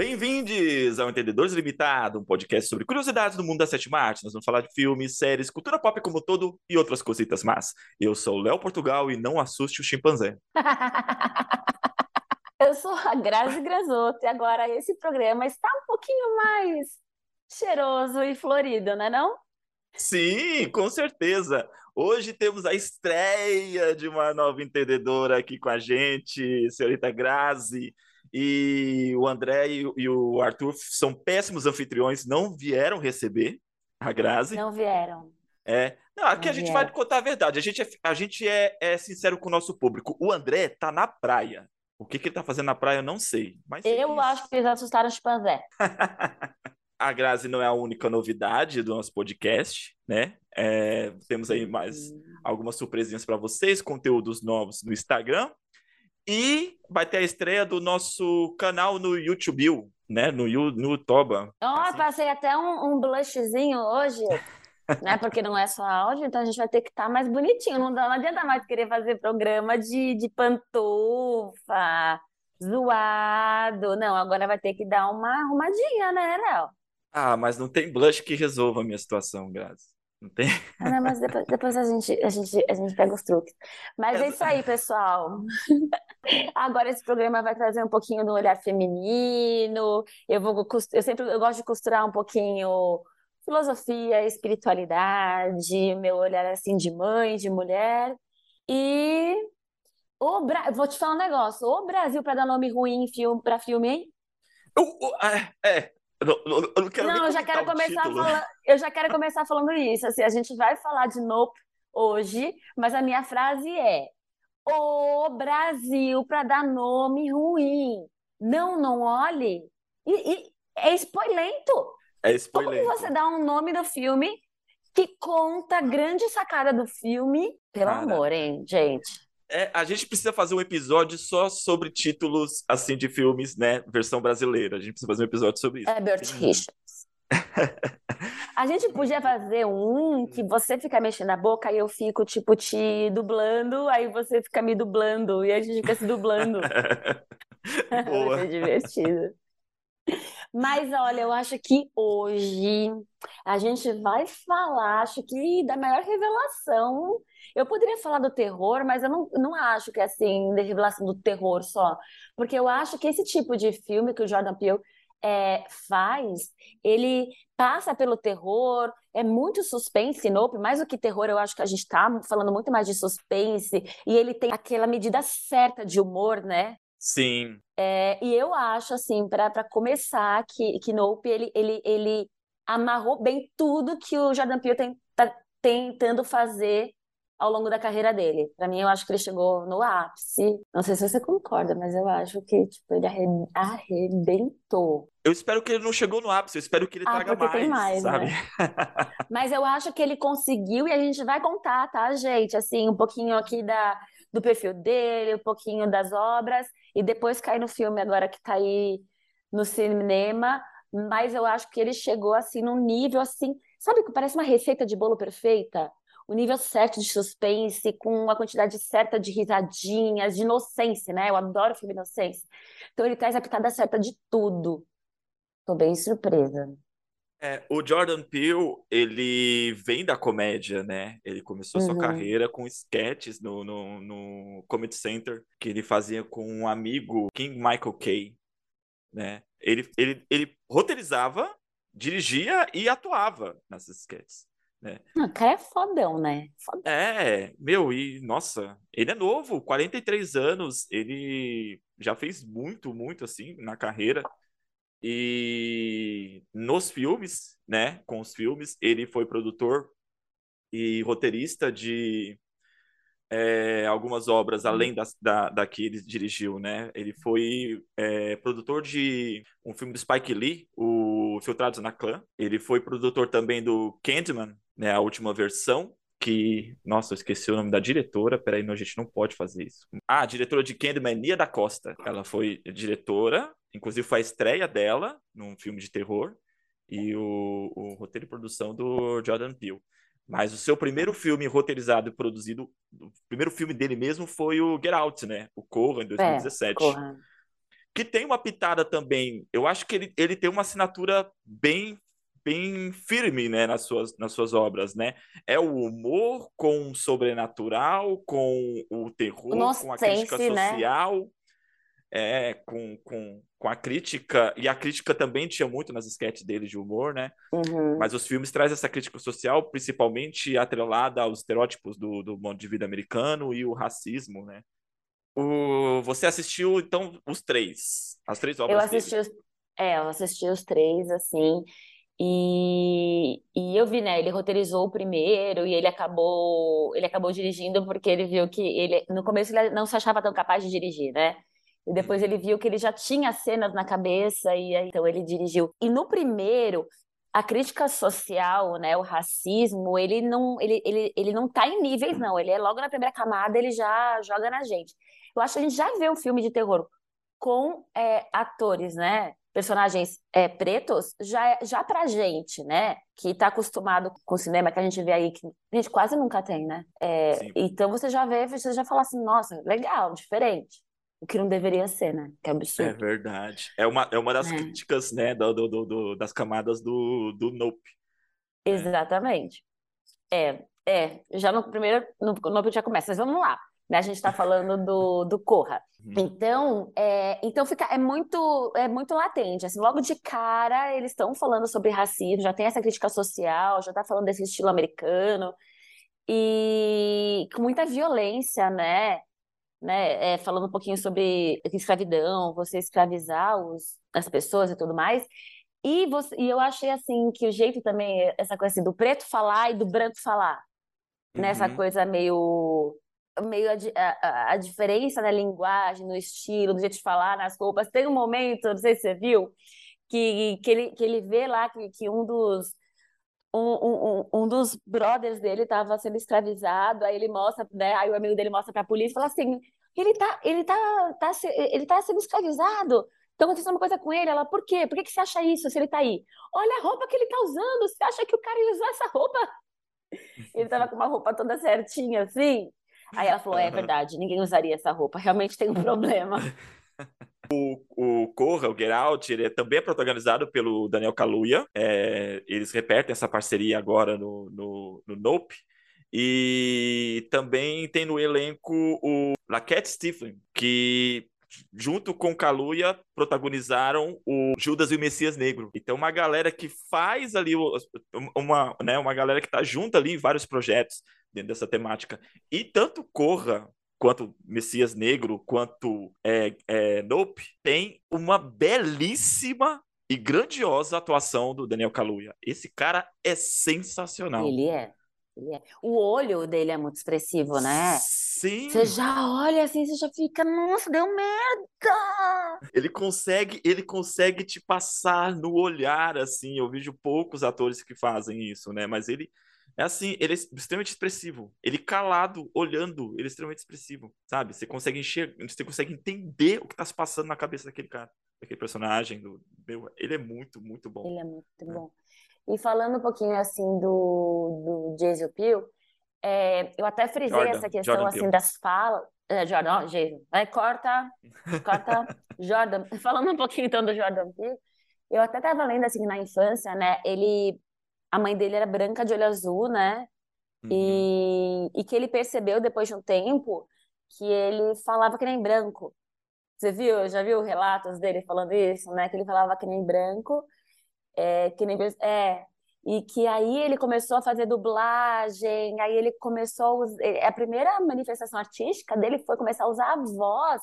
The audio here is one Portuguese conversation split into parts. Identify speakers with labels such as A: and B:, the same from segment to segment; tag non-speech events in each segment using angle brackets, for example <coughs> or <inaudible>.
A: Bem-vindos ao Entendedores Limitado, um podcast sobre curiosidades do mundo da sétima arte. Nós vamos falar de filmes, séries, cultura pop como todo e outras cositas más. Eu sou o Léo Portugal e não assuste o chimpanzé. <laughs>
B: Eu sou a Grazi Grasoto e agora esse programa está um pouquinho mais cheiroso e florido, não é não?
A: Sim, com certeza. Hoje temos a estreia de uma nova entendedora aqui com a gente, senhorita Grazi. E o André e, e o Arthur são péssimos anfitriões, não vieram receber a Grazi.
B: Não vieram.
A: É. Não, aqui
B: Não
A: a gente
B: vieram.
A: vai contar a verdade. A gente, é, a gente é, é sincero com o nosso público. O André tá na praia. O que, que ele tá fazendo na praia, eu não sei. Mas sei
B: Eu
A: que-
B: acho que eles assustaram o chimpanzé. <laughs>
A: A Grazi não é a única novidade do nosso podcast, né? É, temos aí mais algumas surpresinhas para vocês, conteúdos novos no Instagram. E vai ter a estreia do nosso canal no YouTube, né? No, no Toba.
B: Ó,
A: Assim.
B: passei até um, um blushzinho hoje, <laughs> né? Porque não é só áudio, então a gente vai ter que estar mais bonitinho. Não, dá- não adianta mais querer fazer programa de, de pantufa, zoado. Não, agora vai ter que dar uma arrumadinha, né, Léo?
A: Ah, mas não tem blush que resolva a minha situação, Grazi. Não tem?
B: Ah, não, mas depois, depois a gente, a gente, a gente pega os truques. Mas é isso aí, pessoal. <laughs> Agora esse programa vai trazer um pouquinho do olhar feminino. Eu vou, eu sempre eu gosto de costurar um pouquinho filosofia, espiritualidade, meu olhar assim de mãe, de mulher. E o Bra... vou te falar um negócio. O Brasil para dar nome ruim para filme, hein?
A: Eu- eu- é, é. Eu não, eu- não quero
B: Não, eu já quero começar falando, eu já quero começar falando isso. Assim, a gente vai falar de Nope hoje, mas a minha frase é: O Brasil para dar nome ruim. Não, não olhe. E, e é spoilento.
A: É
B: Como você dá um nome do filme que conta a grande sacada do filme? Pelo
A: Cara.
B: amor, hein, gente?
A: É, a gente precisa fazer um episódio só sobre títulos assim de filmes, né? Versão brasileira. A gente precisa fazer um episódio sobre isso.
B: Herbert
A: Tem-
B: Richards. A gente podia fazer um que você fica mexendo a boca e eu fico, tipo, te dublando, aí você fica me dublando e a gente fica se dublando. <laughs> Vai
A: Boa.
B: ser divertido. Mas olha, eu acho que hoje a gente vai falar, acho que da maior revelação. Eu poderia falar do terror, mas eu não, não acho que é assim, da revelação do terror só. Porque eu acho que esse tipo de filme que o Jordan Peele é, faz, ele passa pelo terror, é muito suspense, Nope, mais do que terror, eu acho que a gente tá falando muito mais de suspense, e ele tem aquela medida certa de humor, né?
A: Sim.
B: É, e eu acho, assim, para começar, que, que Nope, ele, ele, ele amarrou bem tudo que o Jordan Peele tem, tá tentando fazer ao longo da carreira dele. Para mim, eu acho que ele chegou no ápice. Não sei se você concorda, mas eu acho que, tipo, ele arre- arrebentou.
A: Eu espero que ele não chegou no ápice, eu espero que ele
B: Ah,
A: traga
B: porque tem
A: mais,
B: mais,
A: sabe?
B: né? <laughs> <laughs> Mas eu acho que ele conseguiu e a gente vai contar, tá, gente? Assim, um pouquinho aqui da, do perfil dele, um pouquinho das obras, e depois cai no filme agora que tá aí no cinema. Mas eu acho que ele chegou assim num nível assim, sabe que parece uma receita de bolo perfeita? O nível certo de suspense, com a quantidade certa de risadinhas, de inocência, né? Eu adoro filme inocência. Então ele traz a pitada certa de tudo. Tô bem surpresa.
A: É, o Jordan Peele, ele vem da comédia, né? Ele começou sua
B: Uhum.
A: carreira com sketches no, no, no Comedy Center, que ele fazia com um amigo, King Michael Kay, né? Ele, ele, ele roteirizava, dirigia e atuava nessas sketches, né?
B: Ah, O cara é fodão, né? Fodão.
A: É, meu, e nossa, ele é novo, 43 anos, ele já fez muito, muito assim na carreira. E nos filmes, né, com os filmes, ele foi produtor e roteirista de é, algumas obras além das- da, da que ele dirigiu, né? Ele foi é, produtor de um filme do Spike Lee, o Filtrados na Clã. Ele foi produtor também do Candyman, né, a última versão, que, nossa, eu esqueci o nome da diretora, peraí, não, a gente não pode fazer isso. Ah, a diretora de Candyman, Nia da Costa. Ela foi diretora, inclusive foi a estreia dela num filme de terror, e o, o roteiro e produção do Jordan Peele. Mas o seu primeiro filme roteirizado e produzido, o primeiro filme dele mesmo foi o Get Out, né? O Corra, em
B: É,
A: 2017.
B: corra.
A: que tem uma pitada também. Eu acho que ele, ele tem uma assinatura bem bem firme, né, nas suas, nas suas obras, né? É o humor com o sobrenatural, com o terror,
B: Nossa,
A: com a crítica
B: né?
A: social, é, com, com, com a crítica, e a crítica também tinha muito nas sketches dele de humor, né?
B: Uhum.
A: Mas os filmes trazem essa crítica social, principalmente atrelada aos estereótipos do, do modo de vida americano e o racismo, né? O, você assistiu, então, os três, as três obras
B: Eu assisti
A: dele.
B: os, é, eu assisti os três, assim, e, e eu vi, né, ele roteirizou o primeiro e ele acabou, ele acabou dirigindo porque ele viu que ele, no começo ele não se achava tão capaz de dirigir, né? E depois ele viu que ele já tinha cenas na cabeça e aí, então ele dirigiu. E no primeiro, a crítica social, né, o racismo, ele não, ele, ele, ele não tá em níveis, não. Ele é logo na primeira camada, ele já joga na gente. Eu acho que a gente já vê um filme de terror com é, atores, né, personagens é, pretos, já, já pra gente, né, que tá acostumado com o cinema, que a gente vê aí, que a gente quase nunca tem, né? É, então você já vê, você já fala assim, nossa, legal, diferente. O que não deveria ser, né? Que
A: É
B: absurdo.
A: verdade. É uma, é uma das
B: É.
A: críticas, né, do, do, do- do- das camadas do, do Nope. né?
B: Exatamente. É, é, já no primeiro, no, no já começa, mas vamos lá, né? A gente está falando do, do Corra.
A: Uhum.
B: Então, é, então fica, é muito, é muito latente, assim, logo de cara eles estão falando sobre racismo, já tem essa crítica social, já está falando desse estilo americano, e com muita violência, né? Né? É, falando um pouquinho sobre escravidão, você escravizar os, as pessoas e tudo mais. E, você, e eu achei assim que o jeito também, essa coisa assim, do preto falar e do branco falar, nessa
A: Uhum.
B: coisa meio meio a- a- a diferença na linguagem, no estilo, no jeito de falar, nas roupas. Tem um momento, não sei se você viu, que, que, ele, que ele vê lá que, que um dos um, um, um dos brothers dele estava sendo escravizado, aí ele mostra, né, aí o amigo dele mostra para a polícia e fala assim, ele tá, ele tá, tá, ele tá sendo escravizado, Tá acontecendo uma coisa com ele, ela, por quê? Por que que você acha isso se ele tá aí? Olha a roupa que ele tá usando, você acha que o cara ia usar essa roupa? <laughs> Ele tava com uma roupa toda certinha, assim. Aí ela falou, é
A: Aham.
B: verdade, ninguém usaria essa roupa, realmente tem um problema. <laughs>
A: O Corra, o Get Out, ele é também protagonizado pelo Daniel Kaluuya. É, eles repetem essa parceria agora no, no, no Nope. E também tem no elenco o Laquette Stifling, que junto com Kaluuya protagonizaram o Judas e o Messias Negro. Então uma galera que faz ali o- uma, né, uma galera que tá junto ali em vários projetos dentro dessa temática. E tanto Corra quanto Messias Negro, quanto é, é, Nope, tem uma belíssima e grandiosa atuação do Daniel Kaluuya. Esse cara é sensacional.
B: Ele é, ele é. O olho dele é muito expressivo, né?
A: Sim,
B: Você já olha assim, você já fica, nossa, deu merda!
A: ele consegue, ele consegue te passar no olhar assim. Eu vejo poucos atores que fazem isso, né? Mas ele é assim, ele é extremamente expressivo. Ele calado, olhando, ele é extremamente expressivo, sabe? Você consegue enxergar, você consegue entender o que tá se passando na cabeça daquele cara, daquele personagem do meu, ele é muito, muito bom.
B: Ele é muito
A: É.
B: bom. E falando um pouquinho assim do, do Jason Peele, é, eu até frisei
A: Jordan,
B: essa questão
A: Jordan
B: assim
A: Peele.
B: das falas. É, Jordan, ó, Jason. Aí corta, <laughs> corta, Jordan. <laughs> Falando um pouquinho então do Jordan Peele, eu até estava lendo assim na infância, né? Ele, a mãe dele era branca de olho azul, né?
A: Uhum.
B: E, e que ele percebeu depois de um tempo que ele falava que nem branco. Você viu? Já viu relatos dele falando isso, né? Que ele falava que nem branco, é, que nem é, e que aí ele começou a fazer dublagem, aí ele começou a usar, a primeira manifestação artística dele foi começar a usar a voz,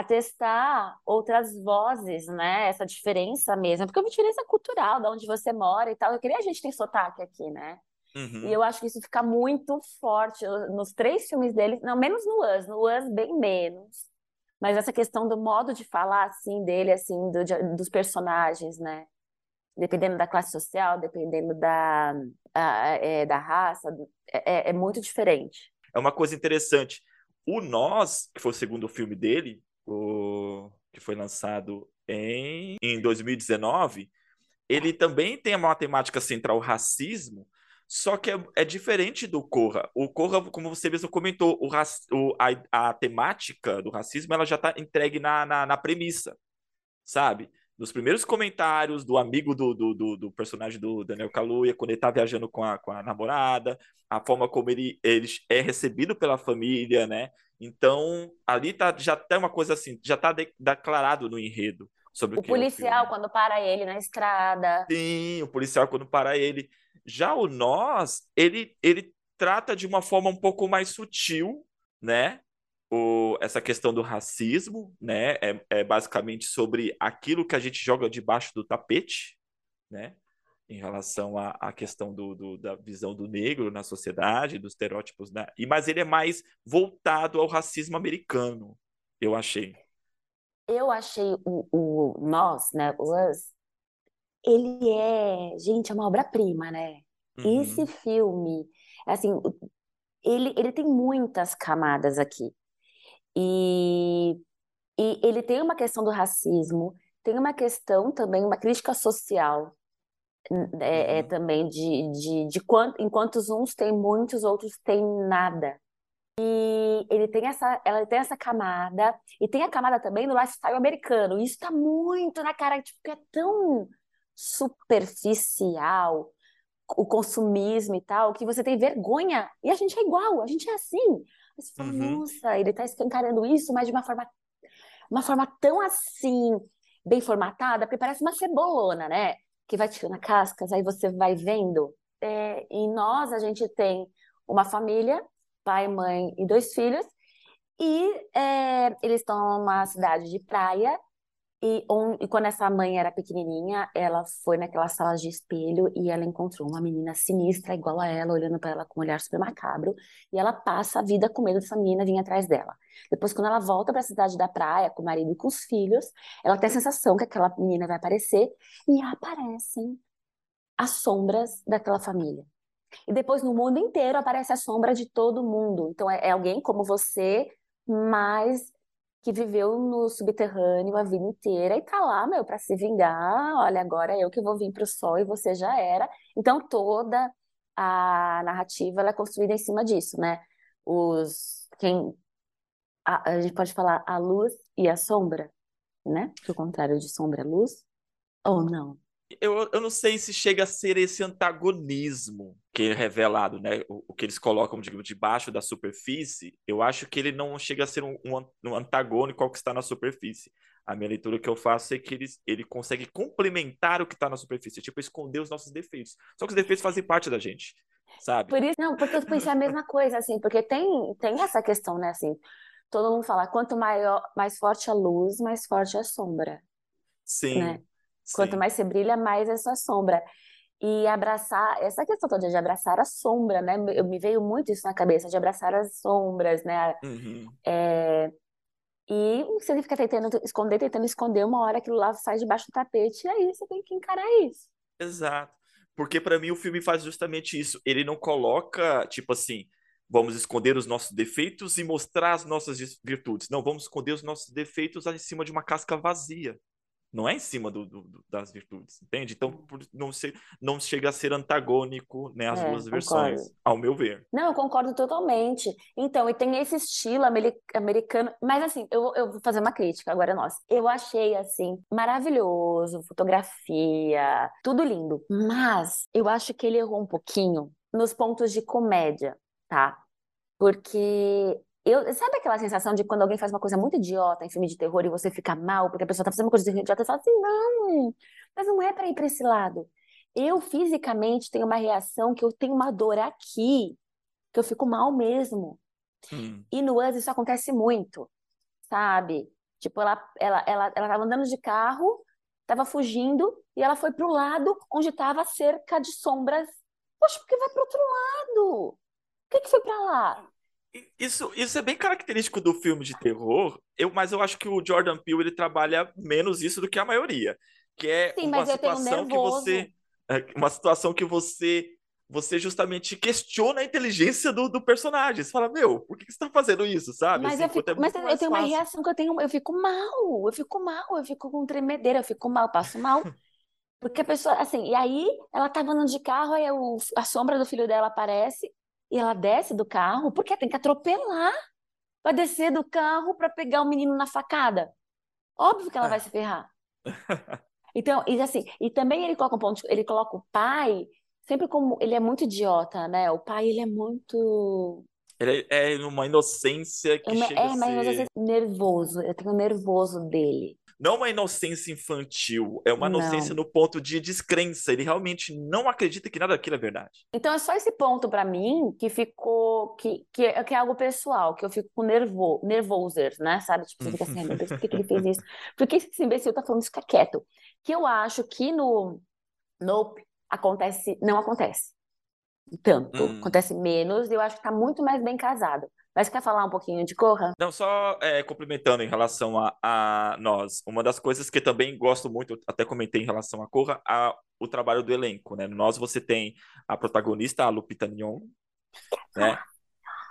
B: a testar outras vozes, né? Essa diferença mesmo, porque é uma diferença cultural, de onde você mora e tal. Eu queria a gente tem sotaque aqui, né?
A: Uhum.
B: E eu acho que isso fica muito forte nos três filmes dele, não menos no Us, no Us bem menos. Mas essa questão do modo de falar assim dele, assim, do, de- dos personagens, né? Dependendo da classe social, dependendo da, a- é, da raça, do- é, é muito diferente.
A: É uma coisa interessante. O Nós, que foi o segundo filme dele, o que foi lançado em, em 2019, ele também tem uma temática central racismo, Só que é, é diferente do Corra. O Corra, como você mesmo comentou, o, o a, a, temática do racismo ela já está entregue na, na, na, premissa, sabe? Nos primeiros comentários do amigo do, do, do, do personagem do Daniel Kaluuya, quando ele está viajando com a, com a namorada, a forma como ele, ele é recebido pela família, né? Então, ali tá, já tem uma coisa assim, já está de, declarado no enredo. Sobre o,
B: o policial, é o quando para ele na estrada.
A: Sim, o policial, quando para ele. Já o nós, ele, ele trata de uma forma um pouco mais sutil, né? O, essa questão do racismo, né? É, é basicamente sobre aquilo que a gente joga debaixo do tapete, né? Em relação à, à questão do, do, da visão do negro na sociedade, dos estereótipos, né? E, mas ele é mais voltado ao racismo americano, eu achei.
B: Eu achei o, o Nós, né? O Us, ele é, gente, é uma obra-prima, né? Uhum. Esse filme, assim, ele, ele tem muitas camadas aqui. E, e ele tem uma questão do racismo, tem uma questão também, uma crítica social, é, é uhum. também de, de, de quanto, enquanto uns têm muitos, outros têm nada. E ele tem essa, ela tem essa camada, e tem a camada também do lifestyle americano. Isso está muito na cara, tipo, que é tão superficial o consumismo e tal, que você tem vergonha. E a gente é igual, a gente é assim. Você fala, uhum. nossa, ele está escancarando isso, mas de uma forma, uma forma tão assim, bem formatada, porque parece uma cebolona, né? Que vai tirando cascas, aí você vai vendo. É, em nós, a gente tem uma família, pai, mãe e dois filhos, e é, eles estão numa cidade de praia e, e, quando essa mãe era pequenininha, ela foi naquela sala de espelho e ela encontrou uma menina sinistra, igual a ela, olhando para ela com um olhar super macabro. E ela passa a vida com medo dessa menina vir atrás dela. Depois, quando ela volta para a cidade da praia, com o marido e com os filhos, ela tem a sensação que aquela menina vai aparecer e aparecem as sombras daquela família. E depois, no mundo inteiro, aparece a sombra de todo mundo. Então, é, é alguém como você, mas que viveu no subterrâneo a vida inteira e tá lá, meu, para se vingar. Olha, agora é eu que vou vir pro sol e você já era. Então toda a narrativa é construída em cima disso, né? Os quem a, a gente pode falar a luz e a sombra, né? Que o contrário de sombra é luz ou não?
A: Eu, eu não sei se chega a ser esse antagonismo que é revelado, né? O, o que eles colocam digamos, debaixo da superfície, eu acho que ele não chega a ser um, um, um antagônico ao que está na superfície. A minha leitura que eu faço é que ele, ele consegue complementar o que está na superfície, tipo, esconder os nossos defeitos. Só que os defeitos fazem parte da gente, sabe?
B: Por isso, não, porque eu pensei a <laughs> mesma coisa, assim, porque tem, tem essa questão, né, assim, todo mundo fala, quanto maior, mais forte a luz, mais forte a sombra.
A: Sim. Né?
B: Quanto mais você brilha, mais é sua sombra. E abraçar, essa questão toda de abraçar a sombra, né? Eu, me veio muito isso na cabeça, de abraçar as sombras, né?
A: Uhum.
B: É, e você fica tentando esconder, tentando esconder, uma hora aquilo lá sai debaixo do tapete, e aí você tem que encarar isso.
A: Exato. Porque para mim o filme faz justamente isso. Ele não coloca, tipo assim, vamos esconder os nossos defeitos e mostrar as nossas virtudes. Não, vamos esconder os nossos defeitos em cima de uma casca vazia não é em cima do, do, das virtudes, entende? Então não, se, não chega a ser antagônico né, as é, duas versões, ao meu ver.
B: Não, eu concordo totalmente. Então, e tem esse estilo americano, mas assim, eu, eu vou fazer uma crítica agora, nossa. Eu achei assim maravilhoso, fotografia, tudo lindo, mas eu acho que ele errou um pouquinho nos pontos de comédia, tá? Porque eu, sabe aquela sensação de quando alguém faz uma coisa muito idiota em filme de terror e você fica mal porque a pessoa tá fazendo uma coisa idiota e fala assim, não, mas não é para ir para esse lado. Eu fisicamente tenho uma reação que eu tenho uma dor aqui, que eu fico mal mesmo.
A: Hum.
B: E no Us isso acontece muito, sabe? Tipo, ela, ela, ela, ela tava andando de carro, tava fugindo e ela foi pro lado onde tava a cerca de sombras. Poxa, por que vai pro outro lado? Por que, que foi para lá?
A: Isso, isso é bem característico do filme de terror, eu, mas eu acho que o Jordan Peele ele trabalha menos isso do que a maioria, que é
B: Sim,
A: uma situação que você é, uma situação que você você justamente questiona a inteligência do, do personagem. Você fala, meu, por que você está fazendo isso, sabe?
B: Mas, assim, eu, fico, é mas eu tenho uma reação que eu tenho, eu fico mal, eu fico mal, eu fico com tremedeira, eu fico mal, passo mal. <laughs> Porque a pessoa, assim, e aí ela tava andando de carro, aí o, a sombra do filho dela aparece e ela desce do carro, porque tem que atropelar para descer do carro para pegar o menino na facada. Óbvio que ela vai se ferrar. <laughs> Então, e assim, e também ele coloca um ponto, ele coloca o pai sempre como ele é muito idiota, né? O pai ele é muito
A: ele é uma inocência que
B: uma,
A: chega
B: é,
A: a
B: mas
A: ser
B: nervoso. Eu tenho nervoso dele.
A: Não uma inocência infantil, é uma inocência
B: Não.
A: no ponto de descrença. Ele realmente não acredita que nada daquilo é verdade.
B: Então é só esse ponto pra mim que ficou que, que, que é algo pessoal, que eu fico com nervo, nervoser, né? Sabe? Tipo, você fica assim, meu Deus, por que, que ele fez isso? <laughs> Por que esse imbecil tá falando isso? Fica quieto. Que eu acho que no Nope acontece, não acontece tanto,
A: Hum.
B: acontece menos, e eu acho que tá muito mais bem casado. Mas quer falar um pouquinho de Corra?
A: Não, só é, complementando em relação a, a nós, uma das coisas que também gosto muito, até comentei em relação a Corra, a, o trabalho do elenco, né? Nós você tem a protagonista, a Lupita Nyong'o, né?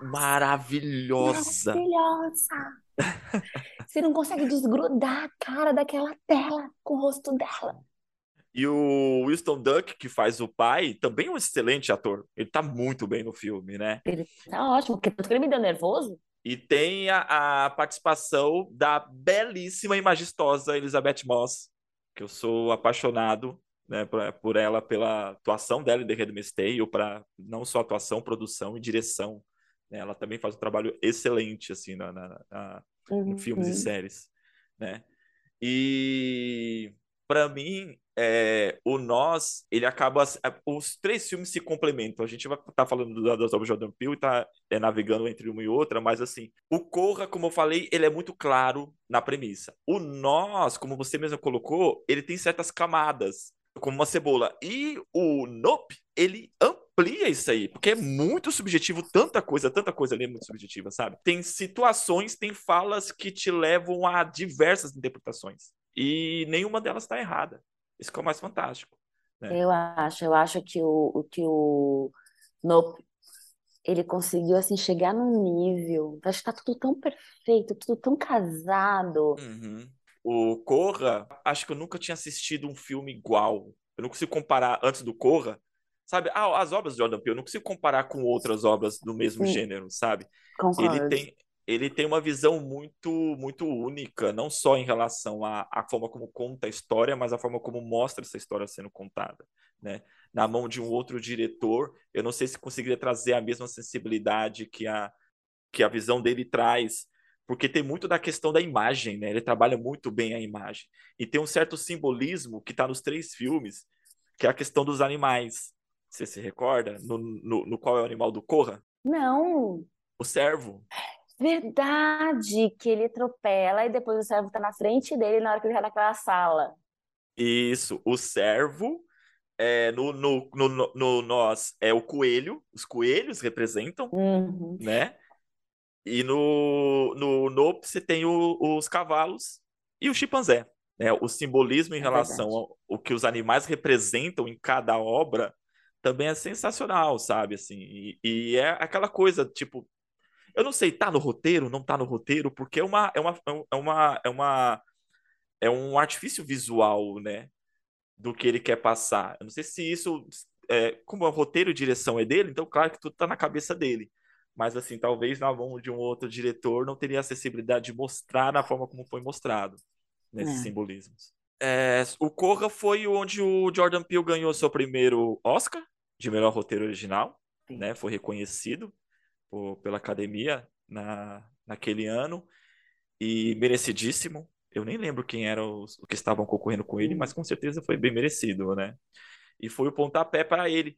A: Maravilhosa.
B: Maravilhosa! <laughs> Você não consegue desgrudar a cara daquela tela com o rosto dela.
A: E o Winston Duck, que faz o pai, também é um excelente ator. Ele tá muito bem no filme, né?
B: Ele tá ótimo, porque tanto que ele me deu nervoso.
A: E tem a, a participação da belíssima e majestosa Elizabeth Moss, que eu sou apaixonado né, por, por ela, pela atuação dela em The Handmaid's Tale, para não só atuação, produção e direção. né? Ela também faz um trabalho excelente assim na, na- na- em filmes e
B: Uhum.
A: séries, né? E para mim, é, o Nós, ele acaba, os três filmes se complementam. A gente vai estar falando da- das obras de Jordan Peele e tá é, navegando entre uma e outra, mas assim, o Corra, como eu falei, ele é muito claro na premissa. O Nós, como você mesmo colocou, ele tem certas camadas, como uma cebola. E o Nope, ele amplia isso aí, porque é muito subjetivo, tanta coisa, tanta coisa ali é muito subjetiva, sabe? Tem situações, tem falas que te levam a diversas interpretações. E nenhuma delas está errada. Isso que é o mais fantástico. né?
B: Eu acho, eu acho que o, o- que o Nope, ele conseguiu assim chegar num nível, acho que tá tudo tão perfeito, tudo tão casado.
A: Uhum. O Corra, acho que eu nunca tinha assistido um filme igual. Eu não consigo comparar antes do Corra. Sabe, ah, as obras de Jordan Peele, eu não consigo comparar com outras obras do mesmo
B: Sim.
A: gênero, sabe? Ele
B: Concordo.
A: tem, ele tem uma visão muito, muito única, não só em relação à, à forma como conta a história, mas a forma como mostra essa história sendo contada, né? Na mão de um outro diretor, eu não sei se conseguiria trazer a mesma sensibilidade que a, que a visão dele traz, porque tem muito da questão da imagem, né? Ele trabalha muito bem a imagem. E tem um certo simbolismo que está nos três filmes, que é a questão dos animais. Você se recorda? No, no, no qual é o animal do Corra?
B: Não,
A: O servo.
B: Verdade que ele atropela e depois o servo tá na frente dele na hora que ele vai naquela sala.
A: Isso, o servo. É, no, no, no, no, no nós é o coelho, os coelhos representam,
B: Uhum.
A: né? E no, no Nope você tem o- os cavalos e o chimpanzé. Né? O simbolismo em
B: É
A: relação
B: verdade.
A: ao o que os animais representam em cada obra também é sensacional, sabe? Assim, e, e é aquela coisa, tipo, eu não sei, tá no roteiro, não tá no roteiro, porque é uma, é uma, é uma, é uma, é um artifício visual, né? Do que ele quer passar. Eu não sei se isso, é, como o roteiro e direção é dele, então claro que tudo tá na cabeça dele. Mas assim, talvez na mão de um outro diretor não teria acessibilidade de mostrar na forma como foi mostrado nesses
B: É.
A: simbolismos. É, o Corra foi onde o Jordan Peele ganhou seu primeiro Oscar de melhor roteiro original,
B: Sim.
A: né? Foi reconhecido por- pela academia na, naquele ano e merecidíssimo. Eu nem lembro quem eram os, que estavam concorrendo com ele, mas com certeza foi bem merecido, né? E foi o pontapé para ele,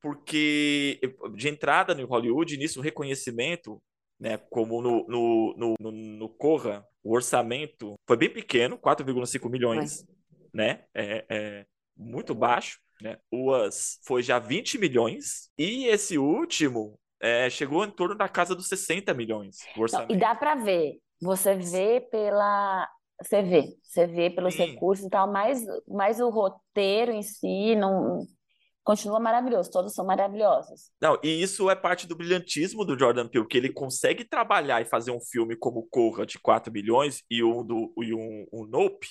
A: porque de entrada no Hollywood, nisso o reconhecimento, né, como no, no, no, no, no Corra, o orçamento foi bem pequeno, 4,5 milhões, né? É, é muito baixo, né? O Us foi já 20 milhões e esse último é, chegou em torno da casa dos 60 milhões o
B: Não,
A: orçamento.
B: e dá pra ver. Você vê pela. Você vê, você vê pelos
A: Sim.
B: recursos e tal, mas, mas o roteiro em si não continua maravilhoso. Todos são maravilhosos.
A: Não, e isso é parte do brilhantismo do Jordan Peele, que ele consegue trabalhar e fazer um filme como Corra de 4 milhões e um do e um, um Nope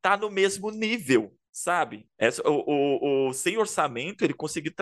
A: tá no mesmo nível, Sabe? Essa, o, o, o, sem orçamento, ele conseguiu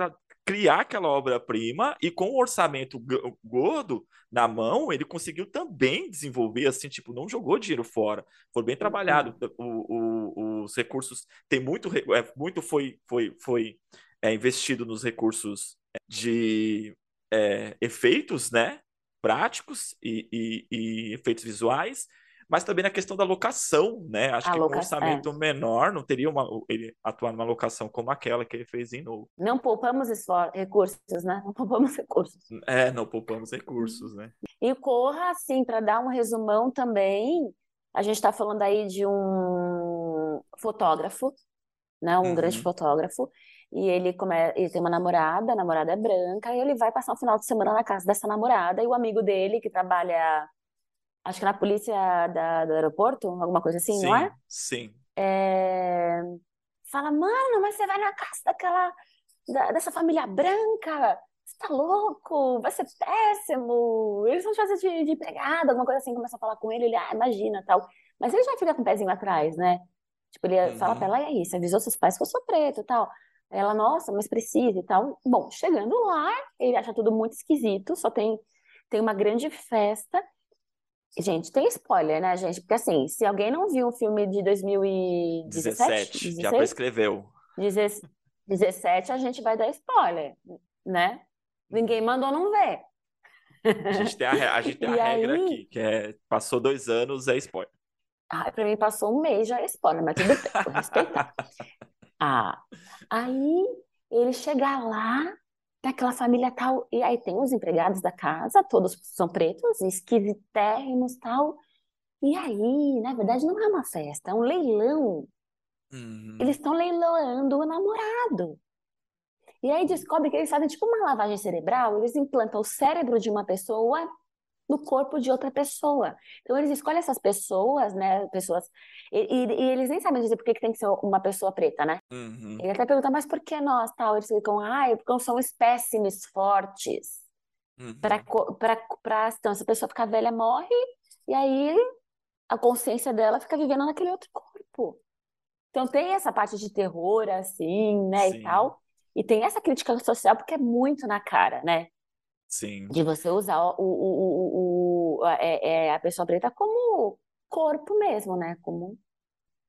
A: criar aquela obra-prima e com o orçamento gordo na mão, ele conseguiu também desenvolver, assim, tipo, não jogou dinheiro fora, foi bem trabalhado. O, o, os recursos, tem muito, é, muito foi, foi, foi é, investido nos recursos de é, efeitos, né, práticos e, e, e efeitos visuais, mas também na questão da locação, né? Acho a que loca... um orçamento é. menor não teria uma, ele atuar numa locação como aquela que ele fez em novo.
B: Não poupamos recursos, né? Não poupamos <laughs> recursos.
A: É, não poupamos recursos, né?
B: E Corra, assim, para dar um resumão também, a gente está falando aí de um fotógrafo, né? Um uhum. grande fotógrafo. E ele, come... ele tem uma namorada, a namorada é branca, e ele vai passar um final de semana na casa dessa namorada, e o amigo dele, que trabalha acho que na polícia da, do aeroporto, alguma coisa assim,
A: sim,
B: não é?
A: Sim.
B: É... Fala, mano, mas você vai na casa daquela, da, dessa família branca, você tá louco, vai ser péssimo, eles vão te fazer de, de empregado, alguma coisa assim, começa a falar com ele, ele, ah, imagina, tal. Mas ele já fica com o pezinho atrás, né? Tipo, ele uhum. fala pra ela, e aí, você avisou seus pais que eu sou preto e tal. Ela, nossa, mas precisa e tal. Bom, chegando lá, ele acha tudo muito esquisito, só tem, tem uma grande festa, Gente, tem spoiler, né, gente? Porque assim, se alguém não viu o filme de 2017,
A: 17, já prescreveu.
B: 17, a gente vai dar spoiler, né? Ninguém mandou não ver.
A: A gente tem a, a, gente tem <laughs> a regra aí... aqui, que é passou dois anos, é spoiler.
B: Ah, pra mim passou um mês, já é spoiler, mas tudo bem, vou respeitar. <laughs> Ah, aí ele chega lá, daquela família tal. E aí tem os empregados da casa, todos são pretos, esquisitérrimos tal. E aí, na verdade, não é uma festa, é um leilão. Uhum. Eles estão leiloando o namorado. E aí descobre que eles fazem tipo uma lavagem cerebral, eles implantam o cérebro de uma pessoa no corpo de outra pessoa. Então eles escolhem essas pessoas, né? Pessoas. E, e, e eles nem sabem dizer por que, que tem que ser uma pessoa preta, né? Uhum. Ele até pergunta, mas por que nós tal? Eles ficam, ah, porque são espécimes fortes. Uhum. Para então, essa pessoa ficar velha, morre, e aí a consciência dela fica vivendo naquele outro corpo. Então tem essa parte de terror, assim, né, Sim. e tal. E tem essa crítica social, porque é muito na cara, né?
A: Sim.
B: De você usar o, o, o, o é, é, a pessoa preta como corpo mesmo, né? Como...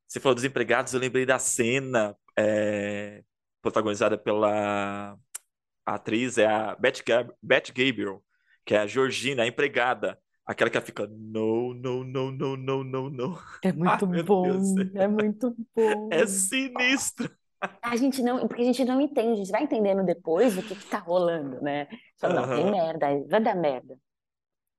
A: Você falou dos empregados, eu lembrei da cena é, protagonizada pela atriz, é a Beth, Gab Beth Gabriel, que é a Georgina, a empregada. Aquela que fica, no, no, no, no, no, no, no.
B: É muito <laughs> ah, bom, é muito <laughs> bom.
A: É sinistro.
B: A gente não, porque a gente não entende, a gente vai entendendo depois o que, que tá rolando, né? Fala, não, tem merda, vai dar merda.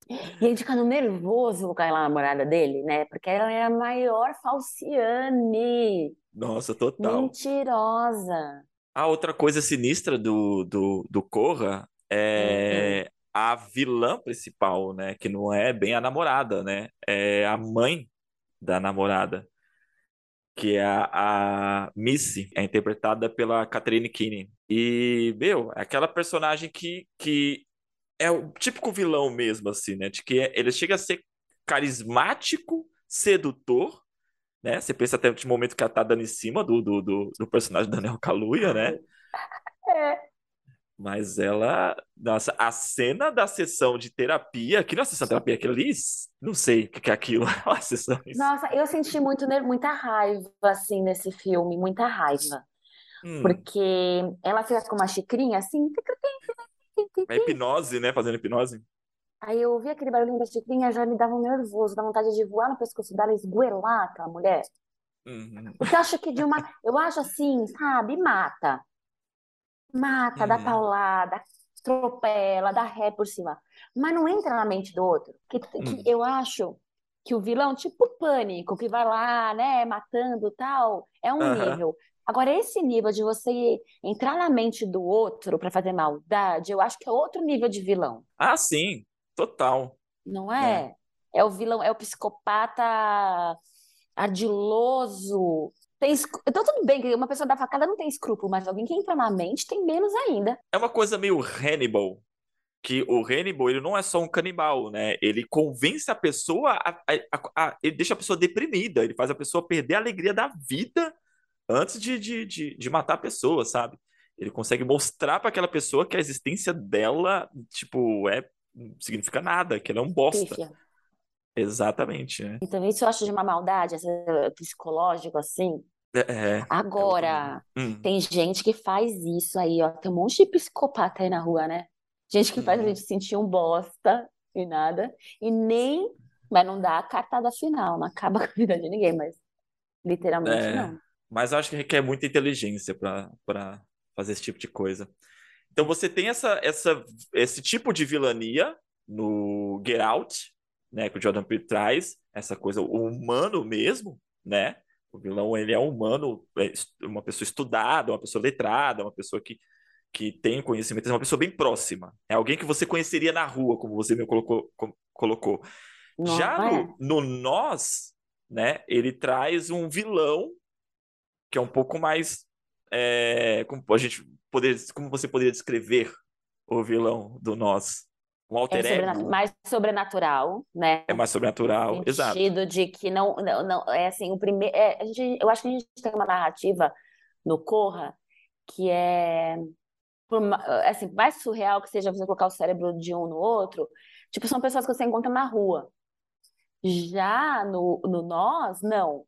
B: E a gente fica nervoso com aquela namorada dele, né? Porque ela é a maior falciane.
A: Nossa, total.
B: Mentirosa.
A: A outra coisa sinistra do, do, do Corra é uhum. a vilã principal, né? Que não é bem a namorada, né? É a mãe da namorada que é a, a Missy, é interpretada pela Catherine Keenan. E, meu, é aquela personagem que, que é o típico vilão mesmo, assim, né? De que ele chega a ser carismático, sedutor, né? Você pensa até no momento que ela tá dando em cima do, do, do, do personagem Daniel Kaluuya, né? <laughs>
B: É.
A: Mas ela. Nossa, a cena da sessão de terapia. Que não é sessão de terapia, aquilo ali. Não sei o que é aquilo. <laughs> Uma sessão.
B: Nossa, eu senti muito, muita raiva, assim, nesse filme. Muita raiva. Hum. Porque ela fica com uma xicrinha assim.
A: É hipnose, né? Fazendo hipnose.
B: Aí eu ouvi aquele barulhinho da xicrinha, já me dava um nervoso, dá vontade de voar no pescoço dela e esguelar aquela mulher. Uhum. Porque eu acho que de uma. Eu acho assim, sabe? Mata mata, dá uhum. paulada, atropela, dá ré por cima. Mas não entra na mente do outro. Que, que uhum. eu acho que o vilão, tipo pânico, que vai lá, né, matando tal, é um uhum. nível. Agora, esse nível de você entrar na mente do outro para fazer maldade, eu acho que é outro nível de vilão.
A: Ah, sim, total.
B: Não é? É, é o vilão, é o psicopata ardiloso, tem, então, tudo bem que uma pessoa da facada não tem escrúpulo, mas alguém que entra na mente tem menos ainda.
A: É uma coisa meio Hannibal. Que o Hannibal, ele não é só um canibal, né? Ele convence a pessoa, a, a, a, ele deixa a pessoa deprimida, ele faz a pessoa perder a alegria da vida antes de, de, de, de matar a pessoa, sabe? Ele consegue mostrar para aquela pessoa que a existência dela, tipo, é não significa nada, que ela é um bosta.
B: Pífia.
A: Exatamente, né?
B: Então, isso eu acho de uma maldade, essa, psicológico, assim.
A: É, é, é
B: Agora.
A: Hum,
B: tem gente que faz isso aí, ó. Tem um monte de psicopata aí na rua, né? Gente que faz a
A: uhum.
B: gente sentir um bosta e nada. E nem. Mas não dá a cartada final, não acaba <laughs> com a vida de ninguém, mas literalmente
A: É,
B: não.
A: mas eu acho que requer muita inteligência para para fazer esse tipo de coisa. Então você tem essa, essa, esse tipo de vilania no Get Out, né, que o Jordan Peele traz, essa coisa, o humano mesmo, né? O vilão, ele é humano, é uma pessoa estudada, uma pessoa letrada, uma pessoa que, que tem conhecimento, é uma pessoa bem próxima. É alguém que você conheceria na rua, como você me colocou. co- colocou.
B: Não
A: Já
B: é?
A: no, no Nós, né, ele traz um vilão que é um pouco mais é, como a gente poder, como você poderia descrever o vilão do Nós? Um
B: É
A: alter
B: sobrenat-
A: ego?
B: mais sobrenatural, né?
A: É mais
B: No
A: sobrenatural? Exato.
B: sentido de que não, não, não é assim, o primeiro. É, a gente, eu acho que a gente tem uma narrativa no Corra que é por assim, mais surreal que seja você colocar o cérebro de um no outro, tipo, são pessoas que você encontra na rua. Já no, no Nós, não,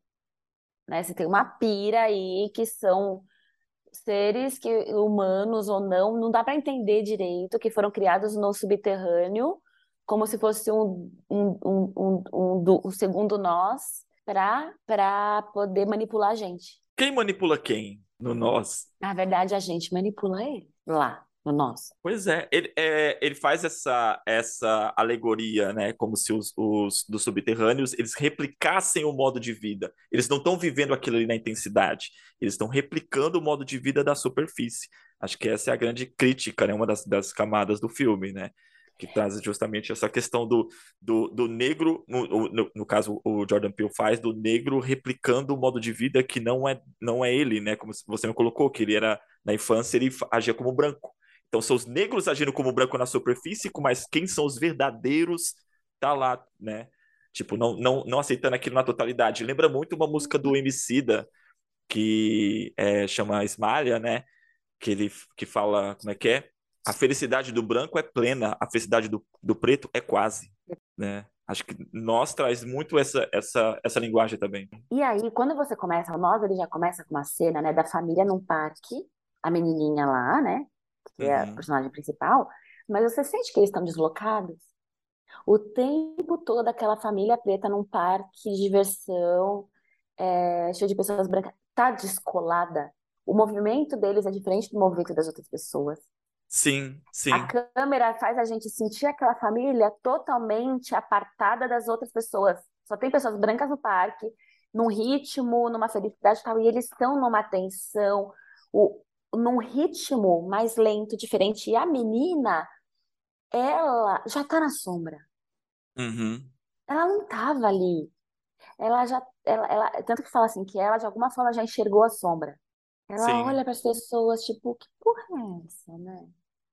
B: né? Você tem uma pira aí que são seres que humanos ou não, não dá para entender direito, que foram criados no subterrâneo, como se fosse um, um, um, um, um, do- segundo nós, para para poder manipular a gente.
A: Quem manipula quem no Nós?
B: Na verdade, a gente manipula ele lá no nós.
A: Pois é, ele, é, ele faz essa, essa alegoria, né? Como se os, os dos subterrâneos eles replicassem o modo de vida. Eles não estão vivendo aquilo ali na intensidade, eles estão replicando o modo de vida da superfície. Acho que essa é a grande crítica, né? Uma das, das camadas do filme, né? Que traz justamente essa questão do, do, do negro, no, no, no caso o Jordan Peele faz, do negro replicando o modo de vida que não é, não é ele, né? Como você me colocou, que ele era, na infância, ele agia como branco. Então são os negros agindo como branco na superfície, mas quem são os verdadeiros tá lá, né? Tipo, não, não, não aceitando aquilo na totalidade. Lembra muito uma música do Emicida, que é, chama Esmalha, né? Que ele que fala, como é que é? A felicidade do branco é plena, a felicidade do, do preto é quase, né? Acho que nós traz muito essa, essa, essa linguagem também.
B: E aí, quando você começa o nós, ele já começa com uma cena, né, da família num parque, a menininha lá, né, que é a
A: Uhum.
B: personagem principal, mas você sente que eles estão deslocados? O tempo todo aquela família preta num parque de diversão, é, cheio de pessoas brancas, tá descolada. O movimento deles é diferente do movimento das outras pessoas.
A: Sim, sim.
B: A câmera faz a gente sentir aquela família totalmente apartada das outras pessoas. Só tem pessoas brancas no parque, num ritmo, numa felicidade e tal, e eles estão numa tensão, o- num ritmo mais lento, diferente. E a menina, ela já tá na sombra.
A: Uhum.
B: Ela não tava ali. Ela já, ela, ela, tanto que fala assim, que ela de alguma forma já enxergou a sombra. Ela
A: Sim.
B: olha para as pessoas, tipo, que porra é essa, né?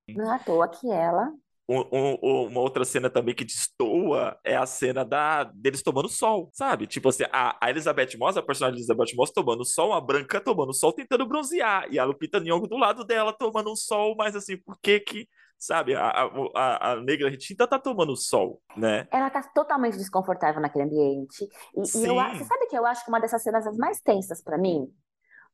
B: Não é à toa que ela.
A: Um- um- uma outra cena também que destoa é a cena da, deles tomando sol, sabe? Tipo assim, a, a Elizabeth Moss, a personagem de Elizabeth Moss tomando sol, a branca tomando sol, tentando bronzear, e a Lupita Nyong'o do lado dela tomando um sol, mas assim, por que que, sabe, a, a, a, negra retinta tá tomando sol, né?
B: Ela tá totalmente desconfortável naquele ambiente. E, e eu, você sabe que eu acho que uma dessas cenas as mais tensas pra mim?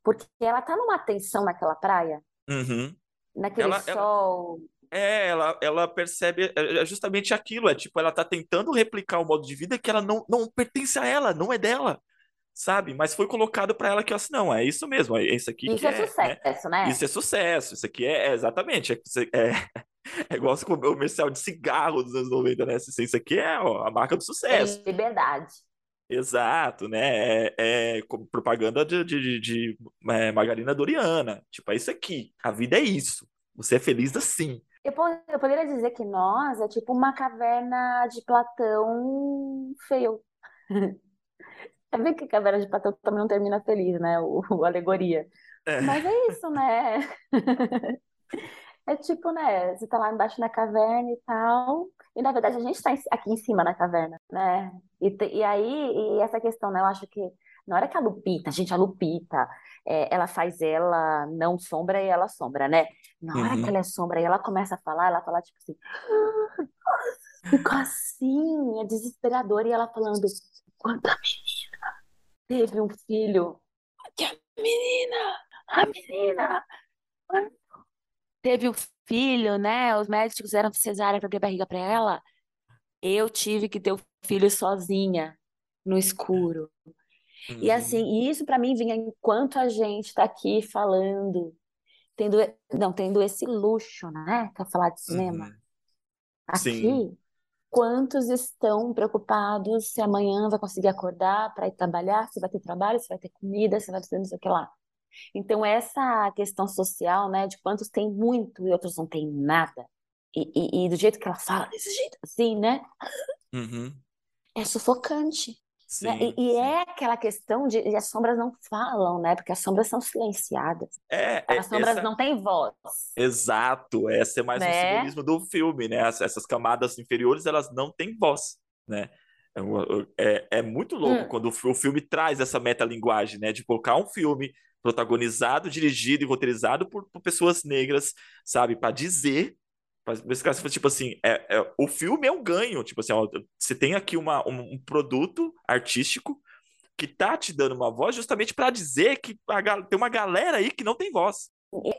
B: Porque ela tá numa tensão naquela praia,
A: Uhum.
B: naquele
A: Ela, ela,
B: sol.
A: É, ela, ela percebe é é justamente aquilo, é tipo, ela tá tentando replicar o modo de vida que ela não, não pertence a ela, não é dela, sabe? Mas foi colocado pra ela que, assim, não, é isso mesmo, é isso aqui que
B: Isso é
A: é, né?
B: sucesso, né?
A: Isso é sucesso, isso aqui é, é exatamente, é, é, <laughs> é igual o comercial de cigarro dos anos 90, né? Isso aqui é ó, a marca do
B: Tem
A: sucesso.
B: liberdade.
A: Exato, né? É, é propaganda de, de, de- de, é, margarina Doriana. Tipo, é isso aqui. A vida é isso. Você é feliz assim.
B: Eu, po- eu poderia dizer que nós é tipo uma caverna de Platão feio. <laughs> É bem que a caverna de Platão também não termina feliz, né? O, o alegoria.
A: É,
B: Mas é isso, né? <laughs> É tipo, né? Você tá lá embaixo na caverna e tal. E na verdade a gente tá aqui em cima na caverna, né? E, e aí, e essa questão, né? Eu acho que Na hora que a Lupita, gente, a Lupita, é, ela faz ela não sombra e ela sombra, né? Na hora que
A: Uhum.
B: ela é sombra e ela começa a falar, ela fala tipo assim, <gasps> fica assim, é desesperador, e ela falando, quando a menina teve um filho, que a menina, a menina teve um filho, né? Os médicos fizeram cesárea para abrir a barriga para ela. Eu tive que ter o filho sozinha, no escuro. E
A: Uhum.
B: assim, e isso para mim vinha enquanto a gente está aqui falando, tendo, não, tendo esse luxo, né? Para falar de cinema.
A: Uhum. Sim,
B: Aqui, quantos estão preocupados se amanhã vai conseguir acordar para ir trabalhar, se vai ter trabalho, se vai ter comida, se vai ter não sei o que lá. Então, essa questão social, né, de quantos tem muito e outros não têm nada, e, e, e do jeito que ela fala, desse jeito assim, né,
A: uhum.
B: é sufocante. Né?
A: Sim,
B: E, e
A: sim.
B: é aquela questão de e as sombras não falam, né? Porque as sombras são silenciadas.
A: É,
B: As
A: é
B: sombras
A: essa,
B: não têm voz,
A: exato, essa é mais um
B: né?
A: simbolismo do filme, né? As- Essas camadas inferiores, elas não têm voz, né? É, um- é, é muito louco
B: Hum.
A: quando o o filme traz essa metalinguagem, né? De colocar um filme protagonizado, dirigido e roteirizado por, por pessoas negras, sabe? Para dizer, nesse caso, tipo assim, é, é- o filme é um ganho, tipo assim, ó, você tem aqui uma, um, um produto artístico que tá te dando uma voz justamente para dizer que a tem uma galera aí que não tem voz.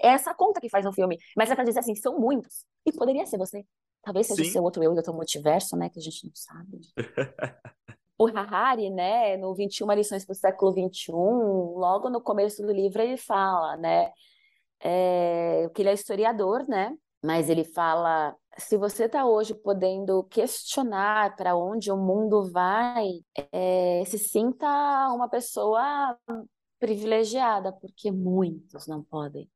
B: É essa conta que faz um filme. Mas é pra dizer assim, são muitos. E poderia ser você. Talvez seja o
A: Sim.
B: seu outro eu e outro multiverso, né? Que a gente não sabe. <laughs> O Harari, né, no 21 Lições para o Século XXI, logo no começo do livro ele fala, né, é, que ele é historiador, né, mas ele fala, se você está hoje podendo questionar para onde o mundo vai, é, se sinta uma pessoa privilegiada, porque muitos não podem.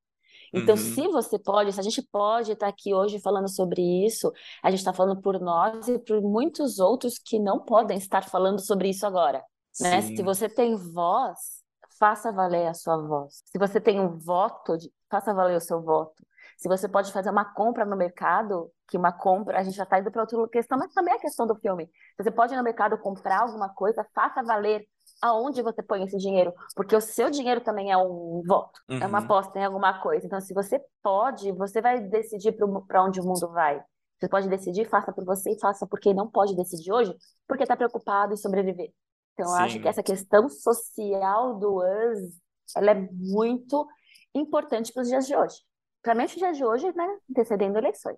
B: Então,
A: Uhum.
B: se você pode, se a gente pode estar aqui hoje falando sobre isso, a gente está falando por nós e por muitos outros que não podem estar falando sobre isso agora, né? Se você tem voz, faça valer a sua voz. Se você tem um voto, faça valer o seu voto. Se você pode fazer uma compra no mercado, que uma compra, a gente já está indo para outra questão, mas também é a questão do filme. Você pode ir no mercado comprar alguma coisa, faça valer aonde você põe esse dinheiro, porque o seu dinheiro também é um voto, é uma
A: Uhum.
B: aposta em alguma coisa. Então, se você pode, você vai decidir para onde o mundo vai. Você pode decidir, faça por você e faça por quem não pode decidir hoje, porque está preocupado em sobreviver. Então, eu acho que
A: sim.
B: essa questão social do us, ela é muito importante para os dias de hoje. Principalmente os dias de hoje, né, antecedendo eleições.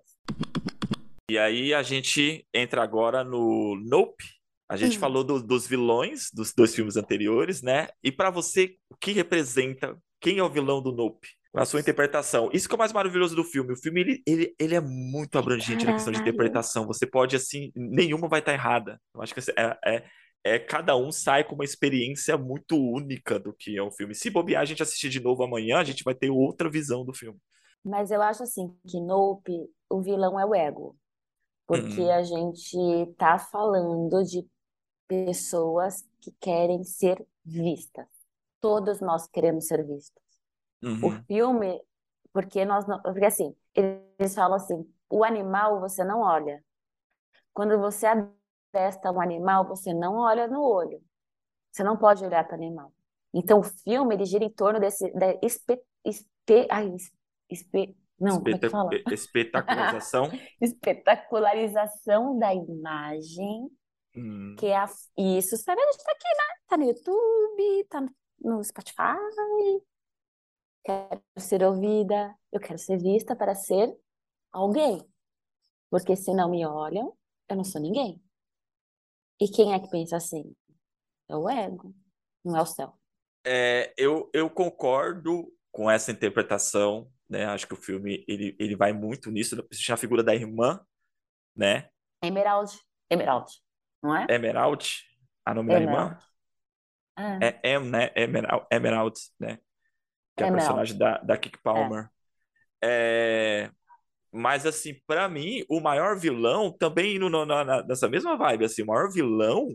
A: E aí a gente entra agora no Nope. A gente
B: Hum.
A: falou do- dos vilões dos dois filmes anteriores, né? E pra você, o que representa? Quem é o vilão do Nope? Na sua interpretação. Isso que é o mais maravilhoso do filme. O filme, ele, ele, ele é muito abrangente na questão de
B: Caralho.
A: interpretação. Você pode, assim, nenhuma vai estar errada. Eu acho que é, é, é- cada um sai com uma experiência muito única do que é um filme. Se bobear, a gente assistir de novo amanhã, a gente vai ter outra visão do filme.
B: Mas eu acho assim que Nope, o vilão é o ego. Porque
A: Uhum.
B: a gente tá falando de pessoas que querem ser vistas. Todos nós queremos ser vistos. O
A: Uhum.
B: filme, porque nós não, porque assim, eles falam assim, o animal você não olha. Quando você adestra um animal, você não olha no olho. Você não pode olhar para o animal. Então o filme ele gira em torno desse da espe, espe, ai, espe, não, como é que
A: Espeta-
B: fala? <laughs>
A: espetacularização. <laughs>
B: Espetacularização da imagem,
A: Hum.
B: que é a, isso, você tá vendo? A gente tá aqui, né? Tá no YouTube, tá no- no Spotify. Quero ser ouvida, eu quero ser vista para ser alguém. Porque se não me olham, eu não sou ninguém. E quem é que pensa assim? É o ego, não é o céu.
A: É, eu, eu concordo com essa interpretação, né? Acho que o filme ele, ele vai muito nisso. A figura da irmã, né?
B: Emerald, Emerald, não é?
A: Emerald, a nome da irmã
B: Emerald. É,
A: é Em, né? Emerald, Emerald, né? Que é a
B: Emerald.
A: personagem da, da Kiki Palmer. É, mas assim, pra mim, o maior vilão também indo no- na, na- nessa mesma vibe, assim, o maior vilão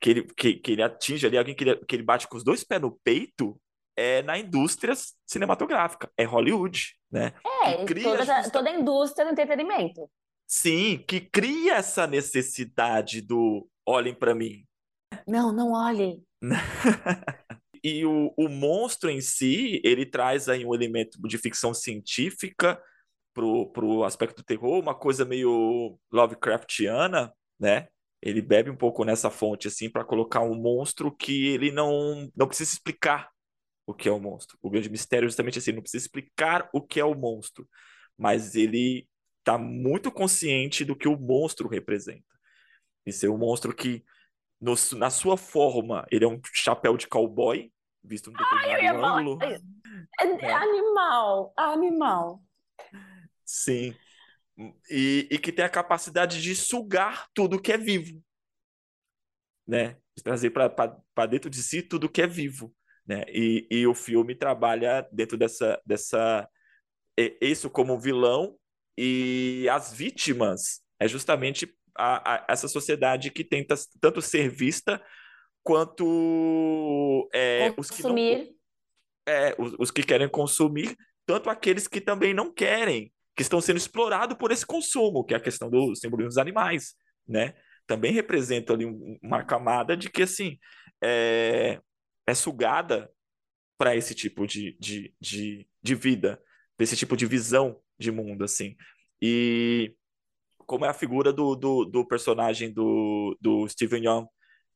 A: que ele, que, que ele atinge ali, alguém que ele, que ele bate com os dois pés no peito, é na indústria cinematográfica, é Hollywood, né?
B: É, toda,
A: justa-
B: toda a indústria do entretenimento.
A: Sim, que cria essa necessidade do olhem pra mim.
B: Não, não olhe. <laughs>
A: e o, o monstro em si, ele traz aí um elemento de ficção científica pro, pro aspecto do terror, uma coisa meio Lovecraftiana, né? Ele bebe um pouco nessa fonte, assim, para colocar um monstro que ele não, não precisa explicar o que é o monstro. O grande mistério é justamente assim, não precisa explicar o que é o monstro, mas ele tá muito consciente do que o monstro representa. E ser um monstro que, no, na sua forma, ele é um chapéu de cowboy, visto no determinado
B: Ai,
A: ângulo.
B: É, é animal, animal.
A: Sim. E, e que tem a capacidade de sugar tudo que é vivo, né? De trazer para dentro de si tudo que é vivo, né? E, e o filme trabalha dentro dessa, dessa isso como vilão e as vítimas é justamente a, a, essa sociedade que tenta tanto ser vista quanto é, os que não, é, os, os que querem consumir, tanto aqueles que também não querem, que estão sendo explorados por esse consumo, que é a questão do simbolismo dos animais, né? Também representa ali uma camada de que, assim, é, é sugada para esse tipo de, de, de, de vida, para esse tipo de visão de mundo, assim. E como é a figura do, do, do personagem do, do Steven Yeun,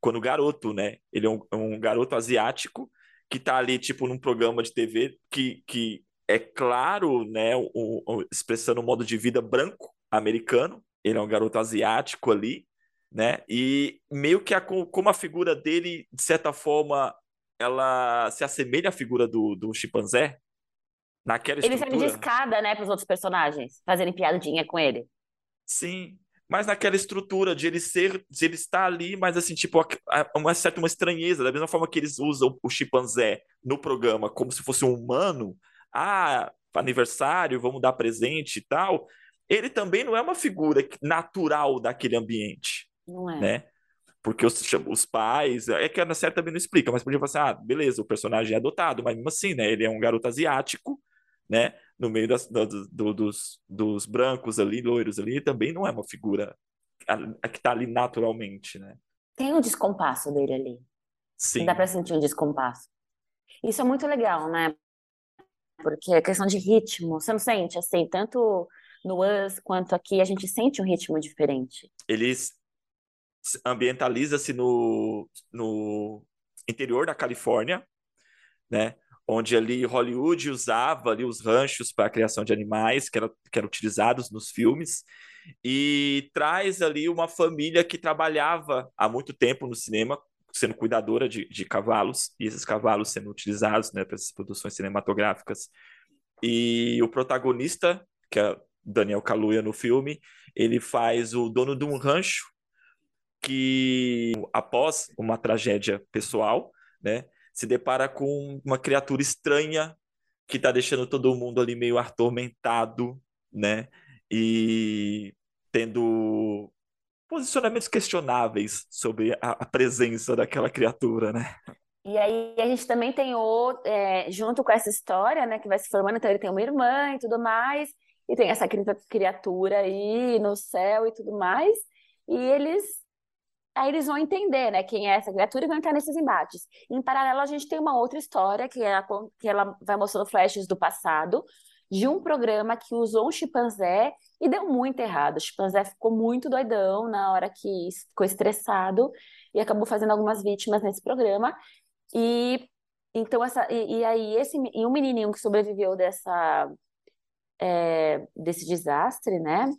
A: quando garoto, né? Ele é um, um garoto asiático que tá ali, tipo, num programa de TV que, que é claro, né, o, o, expressando um modo de vida branco americano. Ele é um garoto asiático ali, né? E meio que a, como a figura dele, de certa forma, ela se assemelha à figura do, do chimpanzé. Naquela
B: ele serve de escada, né, para os outros personagens, fazerem piadinha com ele.
A: Sim, mas naquela estrutura de ele ser, de ele estar ali, mas assim, tipo, uma certa uma estranheza, da mesma forma que eles usam o chimpanzé no programa como se fosse um humano, ah, aniversário, vamos dar presente e tal, ele também não é uma figura natural daquele ambiente.
B: Não é.
A: Né? Porque os, os pais, é que a Ana também não explica, mas podia falar assim, ah, beleza, o personagem é adotado, mas mesmo assim, né? Ele é um garoto asiático, né? No meio das, do, do, dos, dos brancos ali, loiros ali, também não é uma figura a, a que está ali naturalmente, né?
B: Tem um descompasso dele ali.
A: Sim.
B: Dá para sentir um descompasso. Isso é muito legal, né? porque é questão de ritmo. Você não sente assim, tanto no Us quanto aqui, a gente sente um ritmo diferente.
A: Eles ambientaliza-se no, no interior da Califórnia, né? Onde ali Hollywood usava ali os ranchos para a criação de animais que, era, que eram utilizados nos filmes e traz ali uma família que trabalhava há muito tempo no cinema sendo cuidadora de, de cavalos, e esses cavalos sendo utilizados né, para essas produções cinematográficas. E o protagonista, que é Daniel Kaluuya no filme, ele faz o dono de um rancho que, após uma tragédia pessoal, né, se depara com uma criatura estranha que está deixando todo mundo ali meio atormentado, né, e tendo posicionamentos questionáveis sobre a, a presença daquela criatura, né?
B: E aí a gente também tem o, é, junto com essa história, né, que vai se formando, então ele tem uma irmã e tudo mais, e tem essa criatura aí no céu e tudo mais, e eles aí eles vão entender, né, quem é essa criatura e vão entrar nesses embates. Em paralelo, a gente tem uma outra história que, é a, que ela vai mostrando flashes do passado, de um programa que usou um chimpanzé e deu muito errado. O chimpanzé ficou muito doidão na hora que ficou estressado e acabou fazendo algumas vítimas nesse programa. E então essa e, e aí esse e um menininho que sobreviveu dessa é, desse desastre, né?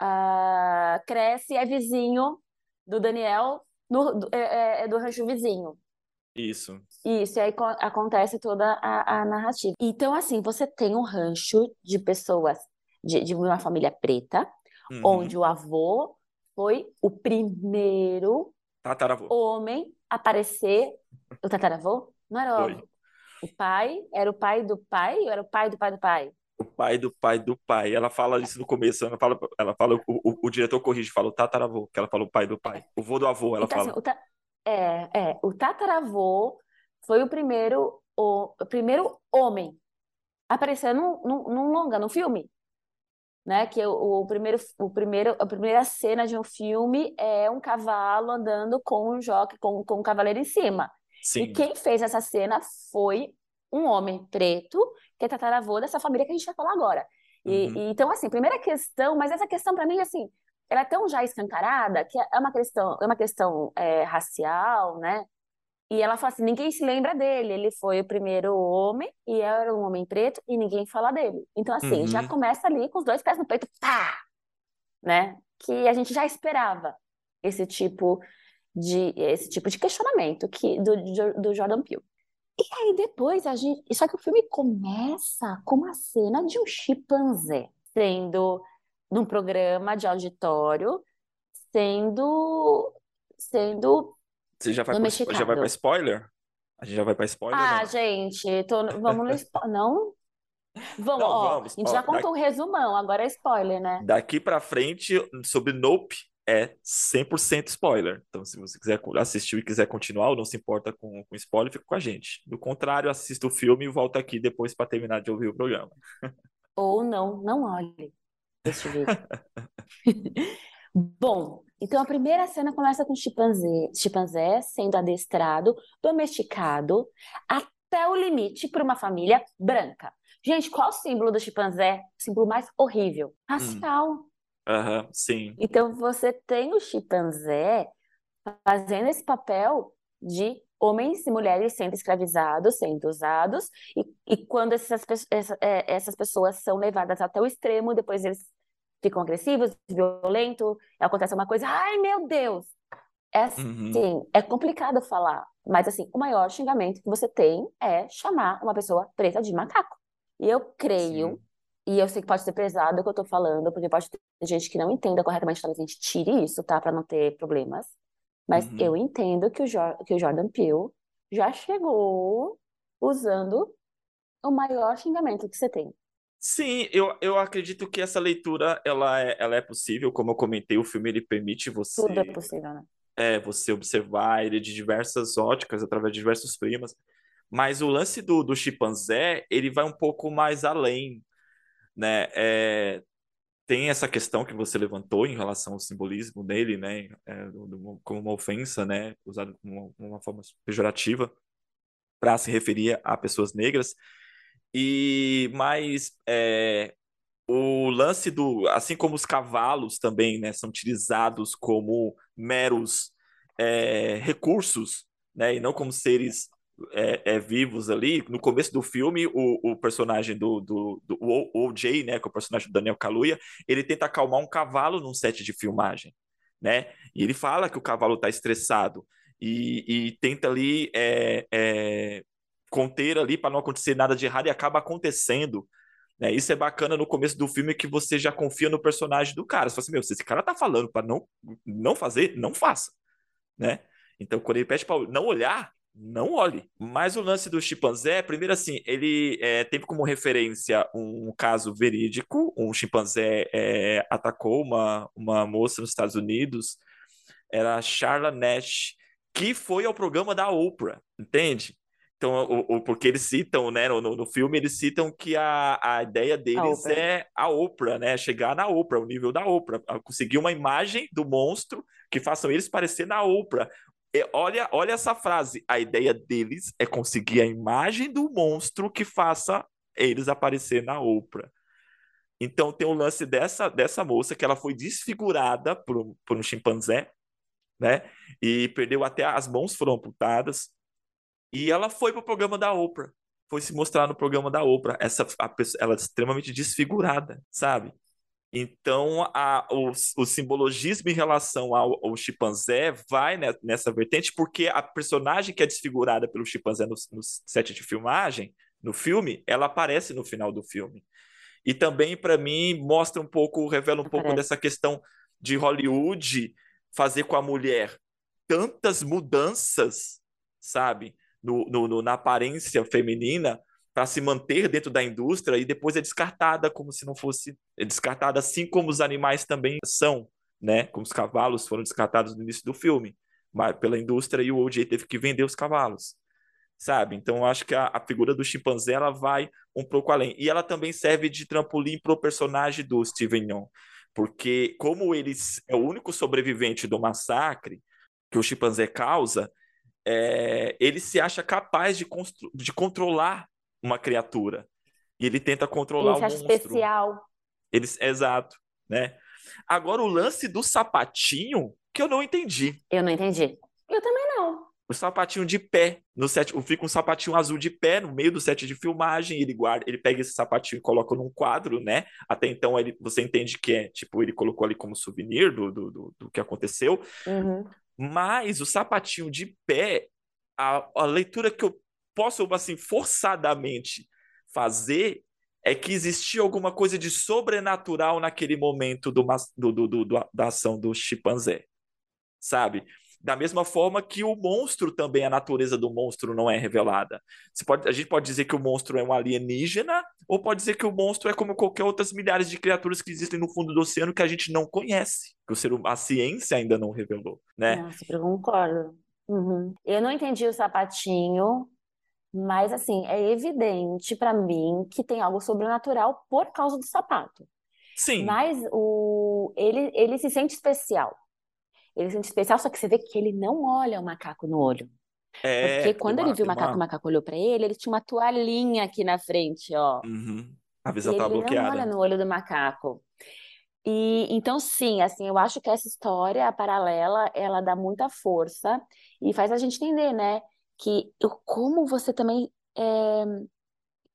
B: Uh, cresce é vizinho do Daniel no, do, é, é, é do rancho vizinho.
A: Isso.
B: Isso, e aí acontece toda a, a narrativa. Então, assim, você tem um rancho de pessoas de, de uma família preta, uhum. onde o avô foi o primeiro
A: tataravô.
B: homem a aparecer. O tataravô? Não era o, o pai? Era o pai do pai ou era o pai do pai do pai?
A: O pai do pai do pai. Ela fala isso no começo, ela fala, ela fala o, o, o diretor corrige, fala o tataravô, que ela fala o pai do pai. O vô do avô, ela então, fala. Assim,
B: o ta... É, é, o tataravô foi o primeiro, o, o primeiro homem aparecer num, num, num longa, num filme. né? Que o, o, primeiro, o primeiro, a primeira cena de um filme é um cavalo andando com um jockey, com, com um cavaleiro em cima.
A: Sim.
B: E quem fez essa cena foi um homem preto, que é tataravô dessa família que a gente vai falar agora. E,
A: Uhum.
B: e, então, assim, primeira questão, mas essa questão para mim, assim, ela é tão já escancarada que é uma questão, é uma questão é, racial, né? E ela fala assim, ninguém se lembra dele, ele foi o primeiro homem e era um homem preto e ninguém fala dele. Então, assim, já
A: Uhum.
B: começa ali com os dois pés no peito, pá! Né? Que a gente já esperava esse tipo de esse tipo de questionamento que do, do Jordan Peele. E aí depois a gente, só que o filme começa com uma cena de um chimpanzé sendo num programa de auditório, sendo sendo
A: Você já vai spo- já vai para spoiler? A gente já vai para spoiler
B: Ah,
A: não?
B: gente, tô, vamos no spo- <laughs> não? Vamos,
A: Não,
B: ó,
A: vamos.
B: a gente já contou o resumão, agora é spoiler, né?
A: daqui para frente, sobre Nope, é 100% spoiler. Então, se você quiser assistir e quiser continuar ou não se importa com, com spoiler, fica com a gente. Do contrário, assista o filme e volta aqui depois para terminar de ouvir o programa. <laughs>
B: Ou não, não olhe este vídeo. <laughs> Bom, então a primeira cena começa com o chimpanzé, chimpanzé sendo adestrado, domesticado, até o limite por uma família branca. Gente, qual o símbolo do chimpanzé? O símbolo mais horrível. Racial.
A: Aham, sim.
B: Então você tem o chimpanzé fazendo esse papel de homens e mulheres sendo escravizados, sendo usados, e, e quando essas, essa- é, essas pessoas são levadas até o extremo, depois eles ficam agressivos, violentos, acontece uma coisa, ai meu Deus! É
A: Uhum.
B: assim, é complicado falar, mas assim, o maior xingamento que você tem é chamar uma pessoa preta de macaco. E eu creio
A: Sim.
B: e eu sei que pode ser pesado o que eu tô falando, porque pode ter gente que não entenda corretamente, talvez a gente tire isso, tá? Pra não ter problemas. Mas
A: Uhum.
B: eu entendo que o, que o Jordan Peele já chegou usando o maior xingamento que você tem.
A: Sim, eu, eu acredito que essa leitura ela é, ela é possível, como eu comentei, o filme ele permite
B: Tudo é
A: você
B: possível, né?
A: é, você observar ele de diversas óticas, através de diversos prismas. Mas o lance do, do chimpanzé, ele vai um pouco mais além, né? É, tem essa questão que você levantou em relação ao simbolismo dele, né? É, como uma ofensa, né? Usado como uma, uma forma pejorativa para se referir a pessoas negras. E mas é, o lance do, assim como os cavalos também, né, são utilizados como meros é, recursos, né, e não como seres é, é, vivos ali. No começo do filme, o, o personagem do, do, do o, OJ, né, que é o personagem do Daniel Kaluuya, ele tenta acalmar um cavalo num set de filmagem, né, e ele fala que o cavalo está estressado e, e tenta ali é, é, conter ali para não acontecer nada de errado e acaba acontecendo. Né? Isso é bacana no começo do filme que você já confia no personagem do cara. Você fala assim, meu, se esse cara tá falando para não, não fazer, não faça. Né? Então, quando ele pede para não olhar, não olhe. Mas o lance do chimpanzé, primeiro assim, ele é, teve como referência um caso verídico. Um chimpanzé é, atacou uma, uma moça nos Estados Unidos, era a Charla Nash, que foi ao programa da Oprah, entende? Então, o, o, porque eles citam, né, no, no filme, eles citam que a, a ideia deles
B: Oprah.
A: é a Oprah, né? Chegar na Oprah, o nível da Oprah. Conseguir uma imagem do monstro que façam eles parecer na Oprah. E olha, olha essa frase. A ideia deles é conseguir a imagem do monstro que faça eles aparecer na Oprah. Então tem o lance dessa, dessa moça que ela foi desfigurada por, um- por um chimpanzé, né? E perdeu até as mãos foram amputadas. E ela foi pro programa da Oprah. Foi se mostrar no programa da Oprah. Essa, a pessoa, ela é extremamente desfigurada, sabe? Então, a, o, o simbologismo em relação ao, ao chimpanzé vai ne- nessa vertente, porque a personagem que é desfigurada pelo chimpanzé no, no set de filmagem, no filme, ela aparece no final do filme. E também, para mim, mostra um pouco, revela um pouco dessa questão de Hollywood fazer com a mulher tantas mudanças, sabe, no, no- no- na aparência feminina para se manter dentro da indústria e depois é descartada como se não fosse é descartada, assim como os animais também são, né? Como os cavalos foram descartados no início do filme, mas pela indústria e o OJ teve que vender os cavalos. sabe? Então eu acho que a, a figura do chimpanzé ela vai um pouco além. E ela também serve de trampolim para o personagem do Steven Yeun, porque como ele é o único sobrevivente do massacre que o chimpanzé causa, é, ele se acha capaz de, de controlar uma criatura. E ele tenta controlar ele
B: o monstro. especial.
A: Ele, exato, né? Agora o lance do sapatinho que eu não entendi.
B: Eu não entendi. Eu também não
A: o sapatinho de pé no set, fica um sapatinho azul de pé no meio do set de filmagem, ele guarda, ele pega esse sapatinho e coloca num quadro, né? Até então ele, você entende que é, tipo, ele colocou ali como souvenir do, do, do, do que aconteceu.
B: Uhum.
A: Mas o sapatinho de pé, a, a leitura que eu posso, assim, forçadamente fazer é que existia alguma coisa de sobrenatural naquele momento do, do, do, do da ação do chimpanzé, sabe? Da mesma forma que o monstro também, a natureza do monstro não é revelada. Você pode, a gente pode dizer que o monstro é um alienígena, ou pode dizer que o monstro é como qualquer outras milhares de criaturas que existem no fundo do oceano que a gente não conhece, que o ser, a ciência ainda não revelou, né?
B: Nossa, eu concordo. Uhum. Eu não entendi o sapatinho, mas assim, é evidente para mim que tem algo sobrenatural por causa do sapato.
A: Sim.
B: Mas o ele, ele se sente especial. Ele se sente especial, só que você vê que ele não olha o macaco no olho.
A: É,
B: Porque quando ele viu o macaco, uma... o macaco olhou para ele, ele tinha uma toalhinha aqui na frente, ó.
A: Uhum. A visão tá bloqueada.
B: Ele não olha no olho do macaco. E então, sim, assim, eu acho que essa história paralela, ela dá muita força e faz a gente entender, né, que como você também é,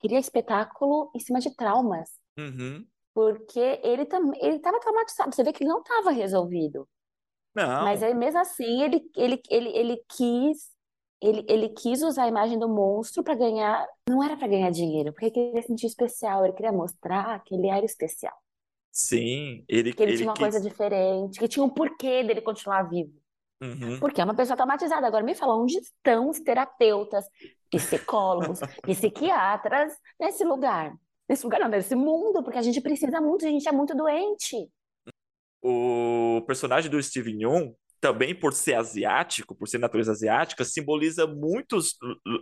B: cria espetáculo em cima de traumas.
A: Uhum.
B: Porque ele também ele estava traumatizado. Você vê que ele não estava resolvido.
A: Não.
B: Mas aí mesmo assim ele, ele, ele, ele quis ele, ele quis usar a imagem do monstro para ganhar. Não era para ganhar dinheiro, porque ele queria sentir especial, ele queria mostrar que ele era especial.
A: Sim, ele
B: Que ele,
A: ele
B: tinha uma
A: quis.
B: coisa diferente, que tinha um porquê dele continuar vivo.
A: Uhum.
B: Porque é uma pessoa traumatizada. Agora me fala, onde estão os terapeutas, psicólogos, <laughs> psiquiatras nesse lugar? Nesse lugar não, nesse mundo, porque a gente precisa muito, a gente é muito doente
A: o personagem do Steven Yeun, também por ser asiático, por ser natureza asiática, simboliza muitos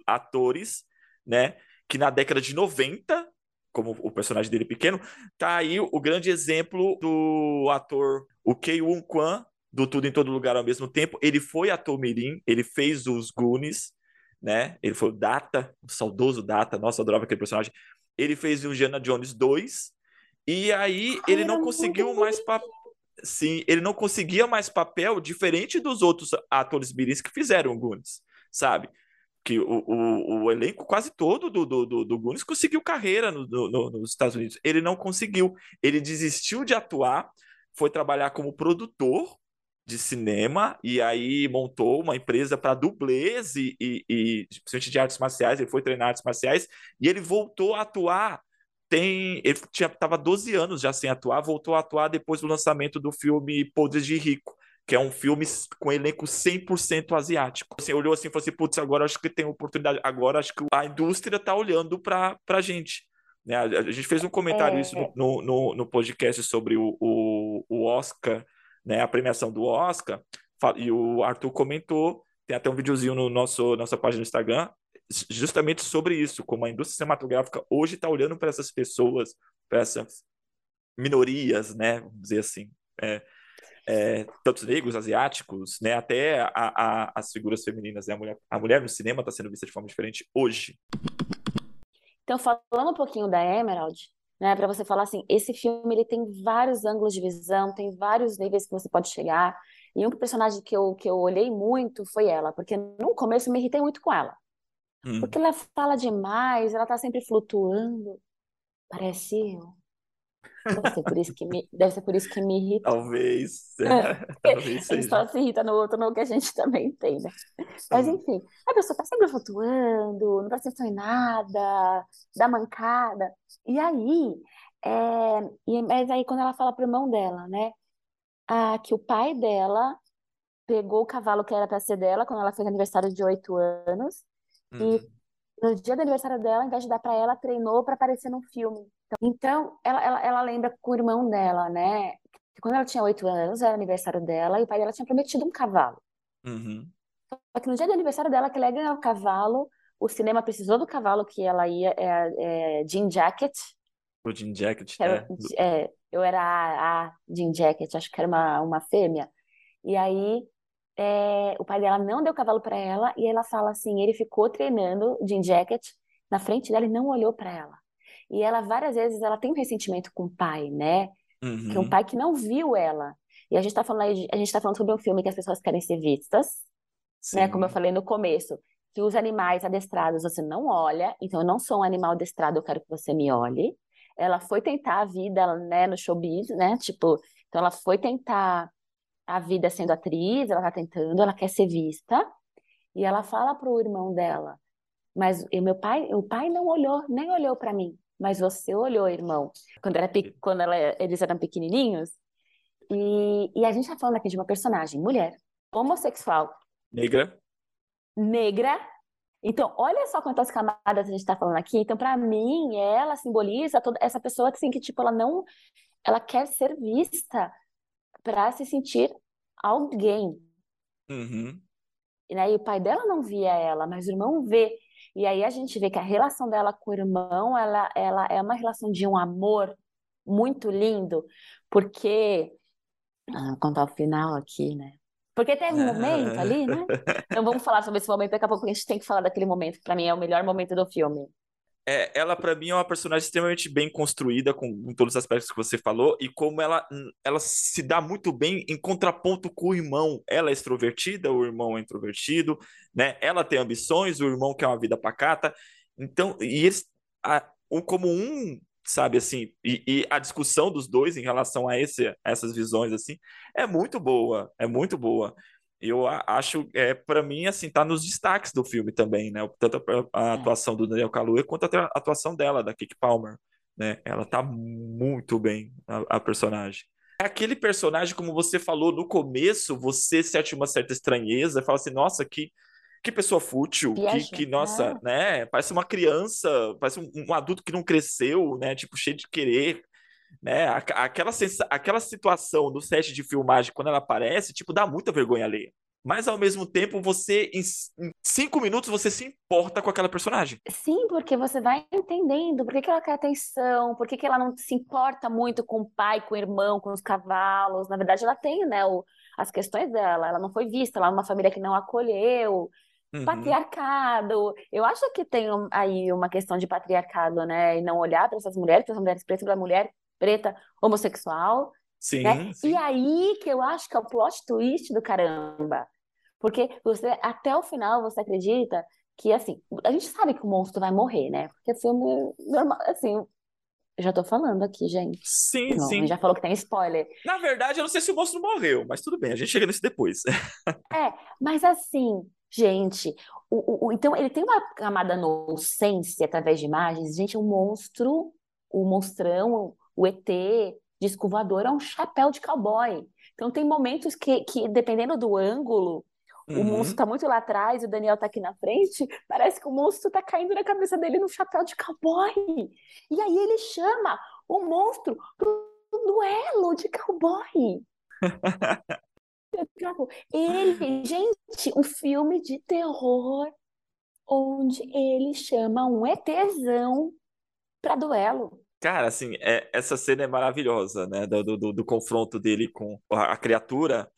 A: atores, né, que na década de 90, como o personagem dele pequeno, tá aí o grande exemplo do ator o Kei Won Kwan, do Tudo em Todo Lugar ao mesmo tempo. Ele foi ator mirim, ele fez os Goonies, né? Ele foi o Data, o saudoso Data, nossa, adorava aquele personagem. Ele fez o Indiana Jones 2, e aí ele não conseguiu mais papel sim, ele não conseguia mais papel diferente dos outros atores mirins que fizeram o Goonies, sabe? Que o, o, o elenco quase todo do, do, do, do Goonies conseguiu carreira no, no, nos Estados Unidos. Ele não conseguiu. Ele desistiu de atuar, foi trabalhar como produtor de cinema e aí montou uma empresa para dublês e, e, e principalmente de artes marciais. Ele foi treinar artes marciais e ele voltou a atuar tem. Ele tinha, tava 12 anos já sem atuar, voltou a atuar depois do lançamento do filme Podres de Rico, que é um filme com elenco 100% asiático. Você olhou assim e falou assim: putz, agora acho que tem oportunidade, agora acho que a indústria tá olhando para a gente. Né? A, a, gente fez um comentário é, isso é. no, no, no, podcast sobre o, o, o Oscar, né? a premiação do Oscar, e o Arthur comentou. Tem até um videozinho no nosso nossa página no Instagram justamente sobre isso, como a indústria cinematográfica hoje está olhando para essas pessoas, para essas minorias, né, vamos dizer assim, é, é, tanto negros, asiáticos, né, até a, a, as figuras femininas, né, a mulher, a mulher no cinema está sendo vista de forma diferente hoje.
B: Então, falando um pouquinho da Emerald, né, para você falar assim, esse filme ele tem vários ângulos de visão, tem vários níveis que você pode chegar, e um personagem que eu, que eu olhei muito foi ela, porque no começo eu me irritei muito com ela.
A: Hum.
B: Porque ela fala demais, ela tá sempre flutuando. Parece eu. Deve ser por isso que me, deve ser por isso que me irrita.
A: Talvez. <laughs> Talvez
B: seja. Só se irrita no outro, no que a gente também tem, né? Mas enfim, a pessoa tá sempre flutuando, não presta atenção em nada, dá mancada. E aí, é, e, mas aí quando ela fala pro irmão dela, né? Ah, que o pai dela pegou o cavalo que era para ser dela quando ela fez aniversário de oito anos e
A: Uhum.
B: no dia do aniversário dela, ao invés de dar pra ela, treinou pra aparecer num filme. Então, ela, ela, ela lembra com o irmão dela, né? Que quando ela tinha oito anos, era aniversário dela, e o pai dela tinha prometido um cavalo.
A: Uhum.
B: Só que no dia do aniversário dela, que ela ia ganhar o cavalo, o cinema precisou do cavalo que ela ia, é, é Jean Jacket.
A: O Jean Jacket,
B: era, é. é. Eu era a, a Jean Jacket, acho que era uma, uma fêmea. E aí é, o pai dela não deu cavalo para ela e ela fala assim, ele ficou treinando Jean Jacket na frente dela e não olhou para ela. E ela várias vezes ela tem um ressentimento com o pai, né? Uhum. Que é um pai que não viu ela. E a gente está falando a gente tá falando sobre um filme que as pessoas querem ser vistas, Sim. né? Como eu falei no começo, que os animais adestrados você não olha, então eu não sou um animal adestrado, eu quero que você me olhe. Ela foi tentar a vida, né, no showbiz, né? Tipo, então ela foi tentar a vida sendo atriz, ela tá tentando, ela quer ser vista. E ela fala pro irmão dela: "Mas o meu pai, o pai não olhou, nem olhou para mim, mas você olhou, irmão". Quando era quando ela, eles eram pequenininhos, e, e a gente está falando aqui de uma personagem, mulher, homossexual.
A: Negra.
B: Negra. Então, olha só quantas camadas a gente está falando aqui. Então, para mim, ela simboliza toda essa pessoa assim, que, tipo, ela não. Ela quer ser vista para se sentir alguém.
A: Uhum.
B: E aí, o pai dela não via ela, mas o irmão vê. E aí a gente vê que a relação dela com o irmão, ela, ela é uma relação de um amor muito lindo, porque ah, contar o final aqui, né? Porque teve um momento ali, né? <laughs> Então vamos falar sobre esse momento, daqui a pouco a gente tem que falar daquele momento, que pra mim é o melhor momento do filme.
A: É, ela, para mim, é uma personagem extremamente bem construída, com, com, todos os aspectos que você falou, e como ela, ela se dá muito bem em contraponto com o irmão. Ela é extrovertida, o irmão é introvertido, né? Ela tem ambições, o irmão quer uma vida pacata. Então, e eles, a, como um sabe assim e, e, a discussão dos dois em relação a, esse, a essas visões assim é muito boa é muito boa eu acho é para mim assim tá nos destaques do filme também né tanto a, é. atuação do Daniel Kaluuya quanto a atuação dela da Kiki Palmer né ela tá muito bem a, a personagem é aquele personagem como você falou no começo você sente uma certa estranheza fala assim nossa que que pessoa fútil, que, que, nossa, é. né? Parece uma criança, parece um, um, adulto que não cresceu, né? Tipo, cheio de querer, né? Aquela, aquela situação do set de filmagem, quando ela aparece, tipo, dá muita vergonha alheia. Mas ao mesmo tempo, você, em, cinco minutos, você se importa com aquela personagem.
B: Sim, porque você vai entendendo por que, que ela quer atenção, por que, que ela não se importa muito com o pai, com o irmão, com os cavalos. Na verdade, ela tem, né, o, as questões dela. Ela não foi vista, ela é uma família que não acolheu. Uhum. Patriarcado. Eu acho que tem aí uma questão de patriarcado, né? E não olhar para essas mulheres, para as mulheres pretas, para a mulher preta homossexual.
A: Sim,
B: né?
A: sim.
B: E aí que eu acho que é o plot twist do caramba. Porque você, até o final, você acredita que, assim, a gente sabe que o monstro vai morrer, né? Porque o filme, normal, assim, eu já tô falando aqui, gente.
A: Sim, não, sim.
B: Já falou que tem spoiler.
A: Na verdade, eu não sei se o monstro morreu, mas tudo bem, a gente chega nisso depois. <laughs>
B: é, mas assim, Gente, o, o, então ele tem uma camada nonsense através de imagens. Gente, o monstro, o monstrão, o ET, disco voador é um chapéu de cowboy. Então tem momentos que, que dependendo do ângulo, uhum. o monstro está muito lá atrás, o Daniel está aqui na frente, parece que o monstro está caindo na cabeça dele no chapéu de cowboy. E aí ele chama o monstro pro duelo de cowboy. <laughs> Ele, gente, um filme de terror onde ele chama um ETzão para duelo.
A: Cara, assim, é, essa cena é maravilhosa, né? Do, do, do confronto dele com a, a criatura.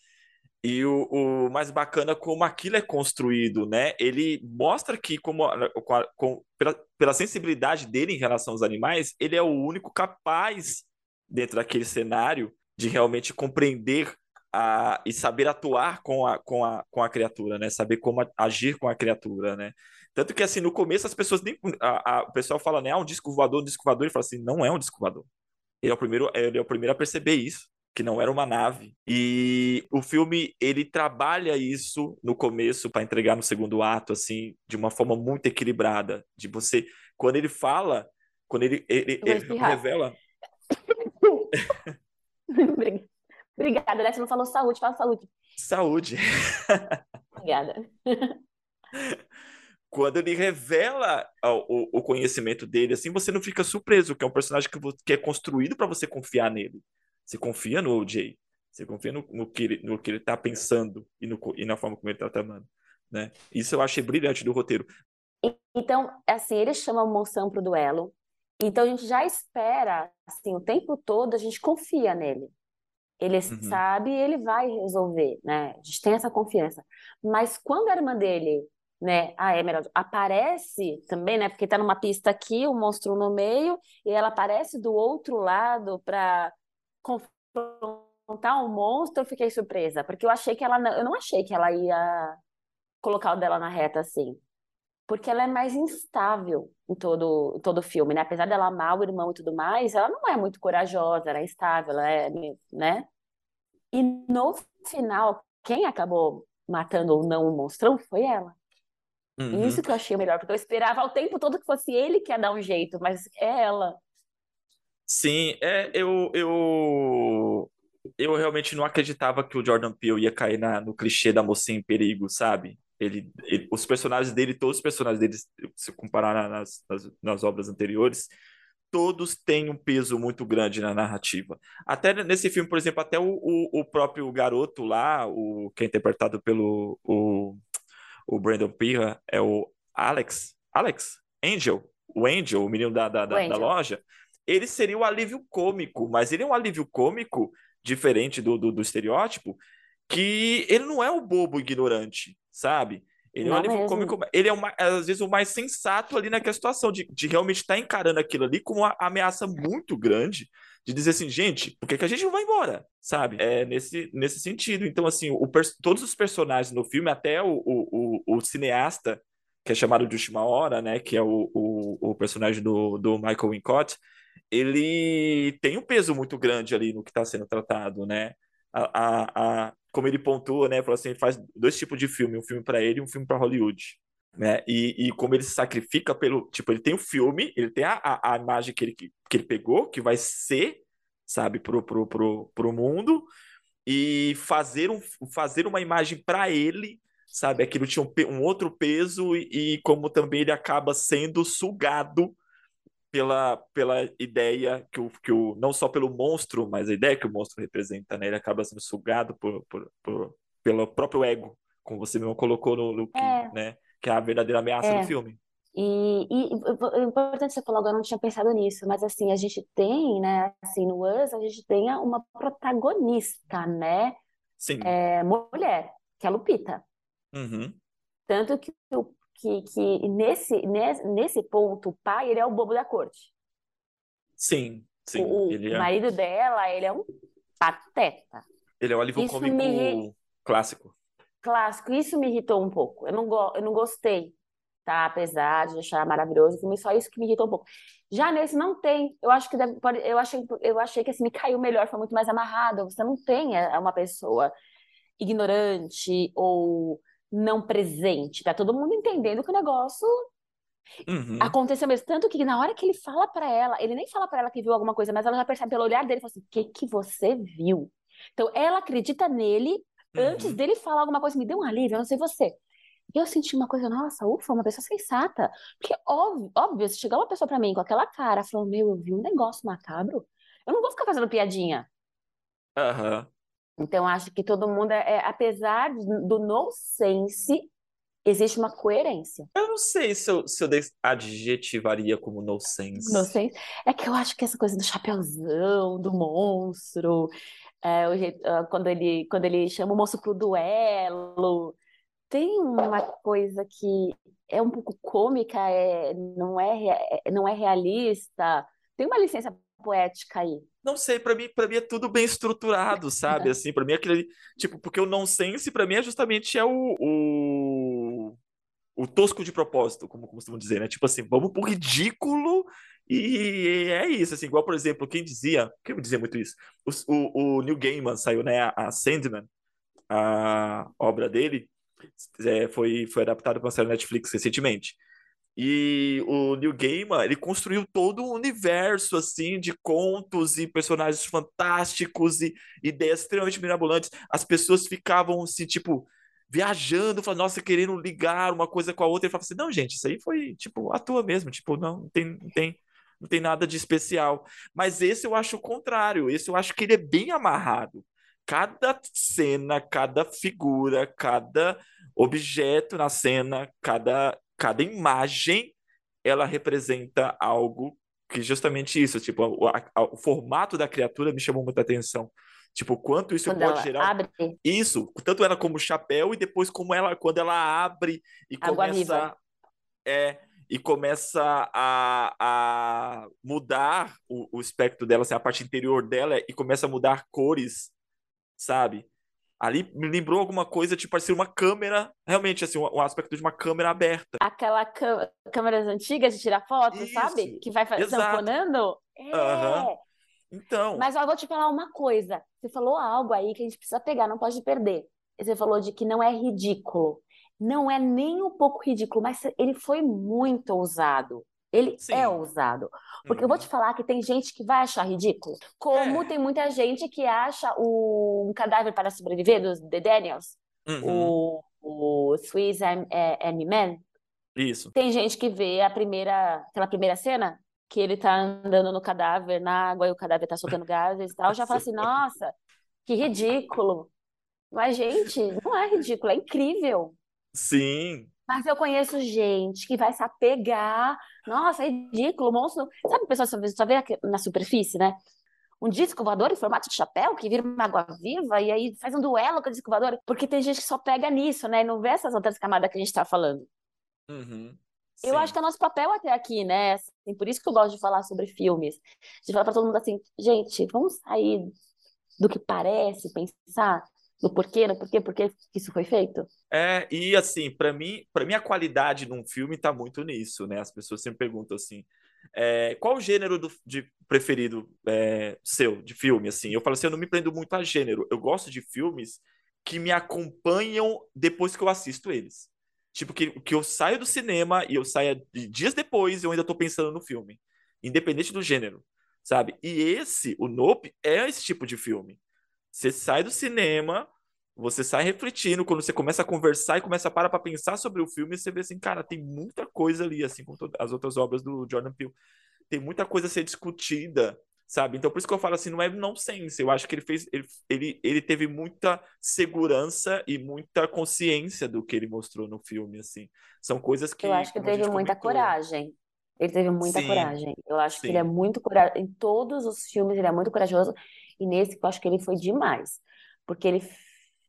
A: E o, o, mais bacana como aquilo é construído, né? Ele mostra que, como, com, com, pela, pela sensibilidade dele em relação aos animais, ele é o único capaz, dentro daquele cenário, de realmente compreender a, e saber atuar com a, com, a, com a criatura, né? Saber como agir com a criatura, né? Tanto que, assim, no começo as pessoas nem... A, a, o pessoal fala, né? Ah, um disco voador, um disco voador. Ele fala assim, não é um disco voador. Ele é o primeiro, ele é o primeiro a perceber isso, que não era uma nave. E o filme, ele trabalha isso no começo para entregar no segundo ato, assim, de uma forma muito equilibrada. De você... Quando ele fala, quando ele, ele, ele revela... <laughs>
B: Obrigada, né? Você não falou saúde, fala saúde.
A: Saúde.
B: Obrigada. <laughs>
A: Quando ele revela o, o, conhecimento dele, assim, você não fica surpreso, que é um personagem que, que é construído para você confiar nele. Você confia no OJ. Você confia no, no, que, ele, no que ele tá pensando e, no, e na forma como ele tá tramando. Né? Isso eu achei brilhante do roteiro.
B: então, assim, ele chama o Monção pro duelo. Então a gente já espera, assim, o tempo todo a gente confia nele. Ele
A: Uhum.
B: sabe e ele vai resolver, né? A gente tem essa confiança. Mas quando a irmã dele, né, a Emerald, aparece também, né? Porque tá numa pista aqui, o monstro no meio, e ela aparece do outro lado para confrontar o monstro, eu fiquei surpresa, porque eu achei que ela não, eu não achei que ela ia colocar o dela na reta assim. Porque ela é mais instável em todo, todo o filme, né? Apesar dela amar o irmão e tudo mais, ela não é muito corajosa, ela é instável, ela é, né? E no final, quem acabou matando ou não o monstrão foi ela.
A: Uhum.
B: Isso que eu achei melhor, porque eu esperava o tempo todo que fosse ele que ia dar um jeito, mas é ela.
A: Sim, é, eu, eu, eu realmente não acreditava que o Jordan Peele ia cair na, no clichê da mocinha em perigo, sabe? Ele, ele- os personagens dele, todos os personagens dele, se comparar nas, nas, nas obras anteriores, todos têm um peso muito grande na narrativa. Até nesse filme, por exemplo, até o, o, o próprio garoto lá, o, que é interpretado pelo o, o Brandon Pira, é o Alex, Alex, Angel, o Angel, o menino da, da, da, da loja, ele seria o alívio cômico, mas ele é um alívio cômico diferente do, do, do estereótipo, que ele não é o bobo ignorante, sabe? Ele é um
B: Não
A: alívio
B: mesmo.
A: cômico, ele é uma, às vezes o mais sensato ali naquela situação, de, de realmente estar encarando aquilo ali como uma ameaça muito grande, de dizer assim, gente, por que, que a gente não vai embora? Sabe? É nesse, nesse sentido. Então, assim, o, todos os personagens no filme, até o, o, o, o cineasta, que é chamado de Última Hora, né? Que é o, o, o personagem do, do Michael Wincott, ele tem um peso muito grande ali no que está sendo tratado, né? A, a, a, como ele pontua, né? Falou assim, faz dois tipos de filme, um filme para ele e um filme para Hollywood. Né? E, e como ele se sacrifica pelo. Tipo, ele tem o filme, ele tem a, a, a imagem que ele, que ele pegou, que vai ser, sabe, pro, pro, pro, pro mundo, e fazer, um, fazer uma imagem para ele, sabe? Aquilo tinha um, um outro peso, e, e como também ele acaba sendo sugado pela, pela ideia que o, que o. Não só pelo monstro, mas a ideia que o monstro representa, né? Ele acaba sendo sugado por, por, por- pelo próprio ego, como você mesmo colocou no,
B: É.
A: né? Que é a verdadeira ameaça
B: É.
A: do filme.
B: E, e o importante você falou agora, eu não tinha pensado nisso, mas assim, a gente tem, né, assim, no Us, a gente tem uma protagonista, né,
A: Sim.
B: é, mulher, que é a Lupita.
A: Uhum.
B: Tanto que, que, que nesse, nesse, nesse ponto, o pai, ele é o bobo da corte.
A: Sim, sim.
B: O,
A: é,
B: marido dela, ele é um pateta.
A: ele é o alívio
B: Isso
A: cômico
B: me-
A: clássico.
B: Clássico, isso me irritou um pouco. Eu não, go eu não gostei, tá? Apesar de achar maravilhoso só isso que me irritou um pouco. Já nesse não tem. Eu acho que deve- eu achei, eu achei que assim, me caiu melhor, foi muito mais amarrado. Você não tem é, uma pessoa ignorante ou não presente. Tá todo mundo entendendo que o negócio
A: Uhum.
B: aconteceu mesmo. Tanto que na hora que ele fala pra ela, ele nem fala pra ela que viu alguma coisa, mas ela já percebe pelo olhar dele e fala assim: o que que você viu? Então ela acredita nele antes
A: Uhum.
B: dele falar alguma coisa, me deu um alívio, eu não sei você. E eu senti uma coisa, nossa, ufa, uma pessoa sensata. Porque, óbvio, óbvio, se chegar uma pessoa pra mim com aquela cara, falando, meu, eu vi um negócio macabro, eu não vou ficar fazendo piadinha.
A: Aham.
B: Então, acho que todo mundo, é, é- apesar do nonsense, existe uma coerência.
A: Eu não sei se eu, se eu adjetivaria como no sense.
B: Nonsense. É que eu acho que essa coisa do chapéuzão, do monstro, é, jeito- ah, quando ele, quando ele chama o monstro pro duelo, tem uma coisa que é um pouco cômica, é, não é, é- não é realista. Tem uma licença poética aí.
A: Não sei, pra mim, para mim é tudo bem estruturado, sabe? <laughs> Assim, para mim aquele, tipo, porque o nonsense pra mim é justamente é o, o o tosco de propósito, como costumam dizer, né? Tipo assim, vamos pro ridículo e é isso, assim, igual, por exemplo, quem dizia, quem me dizia muito isso? O, o, o Neil Gaiman saiu, né, a, Sandman, a obra dele, é, foi, foi adaptada para uma série Netflix recentemente. E o Neil Gaiman, ele construiu todo um universo, assim, de contos e personagens fantásticos e ideias extremamente mirabolantes. As pessoas ficavam, assim, tipo, viajando, falando, nossa, querendo ligar uma coisa com a outra. Ele falava assim, não, gente, isso aí foi, tipo, à toa mesmo. Tipo, não, não tem, não tem, não tem nada de especial. Mas esse eu acho o contrário. Esse eu acho que ele é bem amarrado. Cada cena, cada figura, cada objeto na cena, cada cada imagem ela representa algo que justamente isso, tipo, a, o formato da criatura me chamou muita atenção. Tipo, quanto isso
B: Quando
A: pode gerar.
B: abre,
A: Isso, tanto ela como chapéu e depois como ela quando ela abre e
B: água
A: começa
B: viva.
A: é e começa a, a mudar o, o espectro dela, assim, a parte interior dela e começa a mudar cores, sabe? Ali me lembrou alguma coisa, tipo, parecia uma câmera, realmente, assim, um, um aspecto de uma câmera aberta.
B: Aquela câmeras antigas de tirar foto,
A: Isso,
B: sabe? Que vai fa-
A: exato.
B: zamponando. É.
A: Aham. Então,
B: Mas eu vou te falar uma coisa. Você falou algo aí que a gente precisa pegar, não pode perder. Você falou de que não é ridículo. Não é nem um pouco ridículo, mas ele foi muito ousado. Ele
A: Sim.
B: é ousado. Porque eu vou
A: uhum.
B: te falar que tem gente que vai achar ridículo. Como
A: É.
B: tem muita gente que acha o um cadáver para sobreviver dos The Daniels,
A: Uhum.
B: o, o Swiss é, Army Man.
A: Isso.
B: Tem gente que vê a primeira, aquela primeira cena, que ele tá andando no cadáver, na água, e o cadáver tá soltando gases e tal, já fala assim, nossa, que ridículo. Mas, gente, não é ridículo, é incrível.
A: Sim.
B: Mas eu conheço gente que vai se apegar. Nossa, é ridículo, monstro. Sabe, o pessoal só vê, só vê na superfície, né? Um disco voador em formato de chapéu que vira uma água viva e aí faz um duelo com o disco voador. Porque tem gente que só pega nisso, né? E não vê essas outras camadas que a gente tá falando.
A: Uhum.
B: Eu acho que é nosso papel até aqui, né? Assim, por isso que eu gosto de falar sobre filmes. De falar para todo mundo assim, gente, vamos sair do que parece, pensar no porquê, no porquê, por que isso foi feito.
A: É, e assim, pra mim, para mim a qualidade num filme tá muito nisso, né? As pessoas sempre perguntam assim, é, qual o gênero do, de preferido é, seu de filme, assim? Eu falo assim, eu não me prendo muito a gênero. Eu gosto de filmes que me acompanham depois que eu assisto eles. Tipo, que, que eu saio do cinema e eu saia dias depois eu ainda tô pensando no filme, independente do gênero, sabe? E esse, o Nope, é esse tipo de filme. Você sai do cinema, você sai refletindo, quando você começa a conversar e começa a parar para pensar sobre o filme, você vê assim, cara, tem muita coisa ali, assim como as outras obras do Jordan Peele. Tem muita coisa a ser discutida, sabe? Então por isso que eu falo assim, não é nonsense. Eu acho que ele fez, ele, ele, ele teve muita segurança e muita consciência do que ele mostrou no filme, assim. São coisas que,
B: Eu acho que teve muita
A: comentou,
B: coragem. Ele teve muita
A: Sim,
B: coragem. Eu acho que ele é
A: sim.
B: muito corajoso. Em todos os filmes, ele é muito corajoso. E nesse, eu acho que ele foi demais. Porque ele,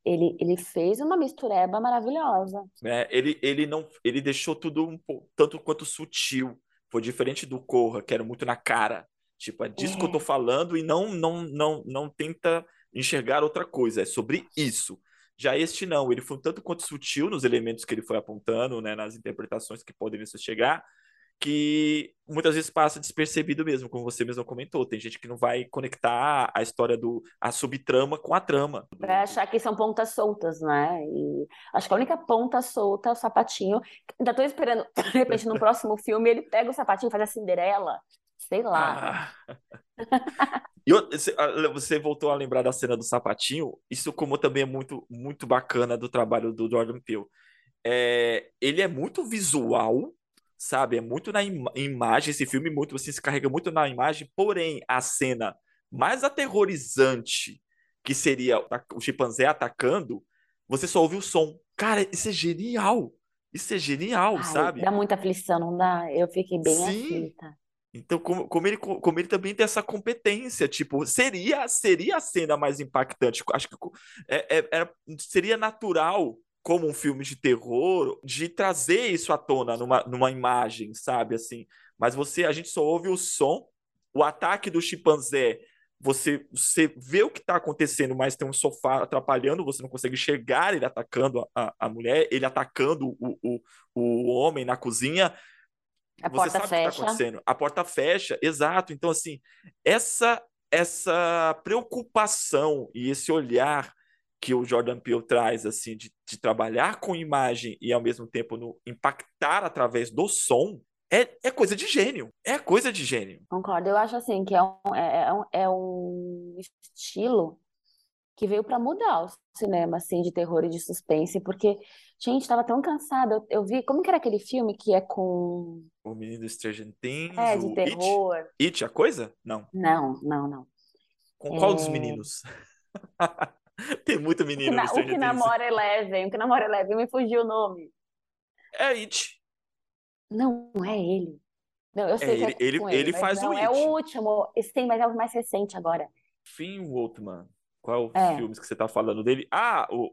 B: ele, ele fez uma mistureba maravilhosa.
A: né? Ele, ele não, ele deixou tudo um tanto quanto sutil. Foi diferente do Corra, que era muito na cara. Tipo, é disso que eu tô
B: É.
A: falando e não, não, não, não tenta enxergar outra coisa. É sobre isso. Já este não, ele foi um tanto quanto sutil nos elementos que ele foi apontando, né, nas interpretações que poderiam se chegar, que muitas vezes passa despercebido mesmo, como você mesmo comentou. Tem gente que não vai conectar a história do a subtrama com a trama.
B: Pra achar que são pontas soltas, né? E acho que a única ponta solta é o sapatinho. Ainda tô esperando, de repente, no próximo filme, ele pega o sapatinho e faz a Cinderela. Sei lá.
A: Ah. <laughs> E eu- você, ah, você voltou a lembrar da cena do sapatinho. Isso como também é muito, muito bacana do trabalho do Jordan Peele. É, ele é muito visual, sabe? É muito na ima- imagem. Esse filme muito assim se carrega muito na imagem. Porém, a cena mais aterrorizante que seria o chimpanzé atacando, você só ouve o som. Cara, isso é genial. Isso é genial,
B: Ai,
A: sabe?
B: dá muita aflição, não dá? Eu fiquei bem
A: Sim.
B: aflita.
A: Então, como, como ele, como ele também tem essa competência, tipo, seria, seria a cena mais impactante. Acho que é, é- era- seria natural, como um filme de terror, de trazer isso à tona numa, numa imagem, sabe? Assim, mas você, a gente só ouve o som, o ataque do chimpanzé. Você, você vê o que está acontecendo, mas tem um sofá atrapalhando, você não consegue enxergar ele atacando a, a, a mulher, ele atacando o, o, o homem na cozinha
B: A
A: você
B: porta
A: sabe o que está
B: fecha.
A: acontecendo. A porta fecha, exato. Então, assim, essa, essa preocupação e esse olhar que o Jordan Peele traz, assim, de, de trabalhar com imagem e ao mesmo tempo no impactar através do som, é, é coisa de gênio. É coisa de gênio.
B: Concordo. Eu acho assim que é um, é, é um, é um estilo que veio para mudar o cinema assim de terror e de suspense, porque gente, estava tão cansada. Eu, eu vi, como que era aquele filme que é com
A: O menino do Stranger Things,
B: é de
A: o It.
B: terror?
A: It, a coisa? Não.
B: Não, não, não.
A: Com qual dos
B: É,
A: meninos? <laughs> Tem muito
B: o que,
A: menino no
B: na- o
A: Stranger
B: que
A: Things.
B: namora Eleven, o que namora Eleven, me fugiu o nome.
A: É It.
B: Não, não é ele. Não, eu
A: É,
B: sei que
A: ele,
B: é
A: ele,
B: com
A: ele
B: ele, mas
A: faz o
B: não, é o
A: It.
B: último. Esse tem, mas é o mais recente agora.
A: Finn Wolfman. Qual é o
B: É.
A: filme que você tá falando dele? Ah, o,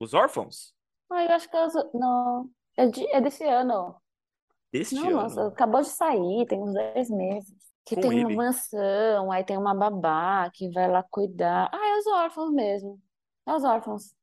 A: Os Órfãos?
B: Ah, eu acho que eu... Não, é, de- é desse ano.
A: Deste
B: Não, nossa,
A: ano.
B: acabou de sair, tem uns dois meses. Que
A: Com
B: tem uma
A: ele.
B: mansão, aí tem uma babá que vai lá cuidar. Ah, é os órfãos mesmo. É os órfãos.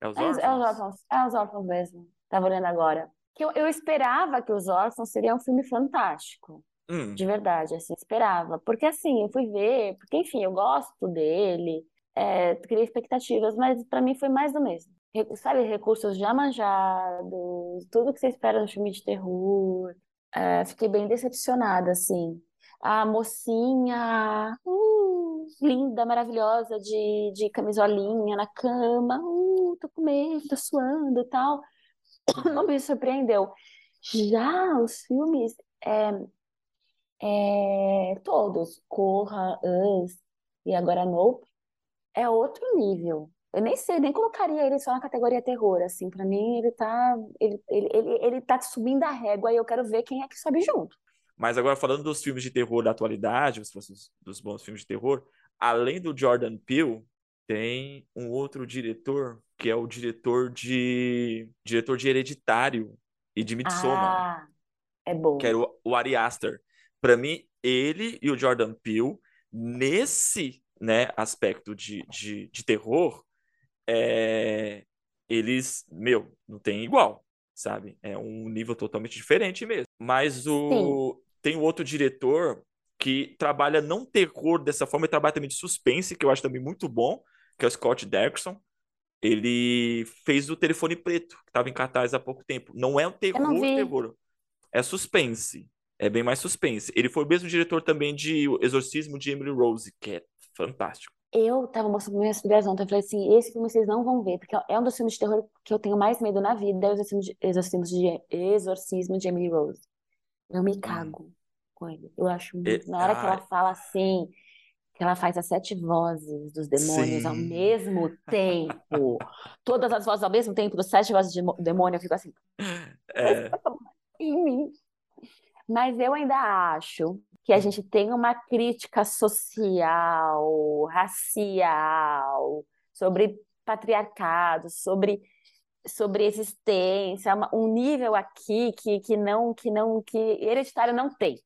A: É Os
B: É, os- é os
A: Órfãos?
B: órfãos. É os órfãos mesmo. Tava olhando agora. Que eu, eu esperava que os órfãos seria um filme fantástico.
A: Hum,
B: De verdade, assim, esperava. Porque assim, eu fui ver, porque enfim, eu gosto dele, é, criei expectativas, mas pra mim foi mais do mesmo. Sabe, recursos já manjados, tudo que você espera no filme de terror. É, fiquei bem decepcionada, assim. A mocinha, uh, linda, maravilhosa, de, de camisolinha na cama, uh, tô com medo, tô suando e tal, <coughs> não me surpreendeu. Já os filmes, é, é, todos, Corra, Us e agora Nope, é outro nível. Eu nem sei, nem colocaria ele só na categoria terror, assim, pra mim ele tá, ele, ele, ele, ele tá subindo a régua e eu quero ver quem é que sobe junto.
A: Mas agora falando dos filmes de terror da atualidade, os- dos, dos bons filmes de terror, além do Jordan Peele, tem um outro diretor que é o diretor de diretor de Hereditário e de Midsommar,
B: Ah, é bom.
A: que era o, o Ari Aster. Para mim, ele e o Jordan Peele nesse, né, aspecto de, de, de terror, é, eles, meu, não tem igual, sabe? É um nível totalmente diferente mesmo. Mas
B: Sim,
A: o tem o outro diretor que trabalha não terror dessa forma, ele trabalha também de suspense, que eu acho também muito bom, que é o Scott Derrickson. Ele fez o Telefone Preto, que estava em cartaz há pouco tempo. Não é um terror, terror. É suspense. É bem mais suspense. Ele foi o mesmo diretor também de O Exorcismo de Emily Rose, que é fantástico.
B: Eu tava mostrando para minhas filhas ontem, eu falei assim, esse filme vocês não vão ver, porque é um dos filmes de terror que eu tenho mais medo na vida, é o Exorcismo de, Exorcismo de, Exorcismo de Emily Rose. Eu me
A: Hum.
B: cago com ele. Eu acho muito. Na hora que ela fala assim, que ela faz as sete vozes dos demônios ao
A: sim.
B: mesmo tempo, todas as vozes ao mesmo tempo, dos sete vozes de demônio, eu fico assim,
A: É,
B: em mim. Mas eu ainda acho que a gente tem uma crítica social, racial, sobre patriarcado, sobre, sobre existência, um nível aqui que, que não, que não, que Hereditário não tem.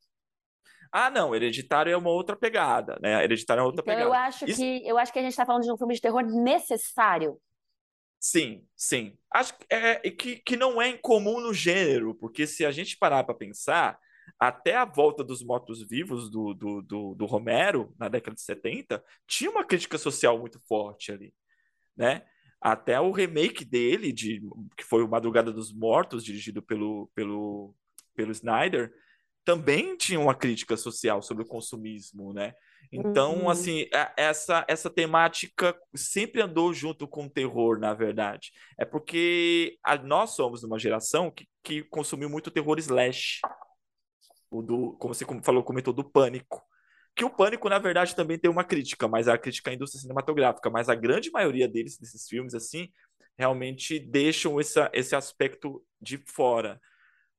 A: Ah, não, Hereditário é uma outra pegada, né? Hereditário é outra
B: Então eu
A: pegada.
B: acho
A: Isso,
B: que eu acho que a gente está falando de um filme de terror necessário.
A: sim, sim. Acho que, é, que, que não é incomum no gênero, porque se a gente parar para pensar, até a volta dos mortos-vivos do, do, do, do Romero, na década de 70, tinha uma crítica social muito forte ali, né? Até o remake dele, de, que foi o Madrugada dos Mortos, dirigido pelo, pelo, pelo Snyder, também tinha uma crítica social sobre o consumismo, né? Então,
B: Uhum.
A: assim, a- essa, essa temática sempre andou junto com o terror, na verdade. É porque a- nós somos uma geração que, que consumiu muito terror slash, o do, como você falou, comentou, do Pânico. Que o Pânico, na verdade, também tem uma crítica, mas a crítica à indústria cinematográfica. Mas a grande maioria deles, desses filmes, assim, realmente deixam essa, esse aspecto de fora.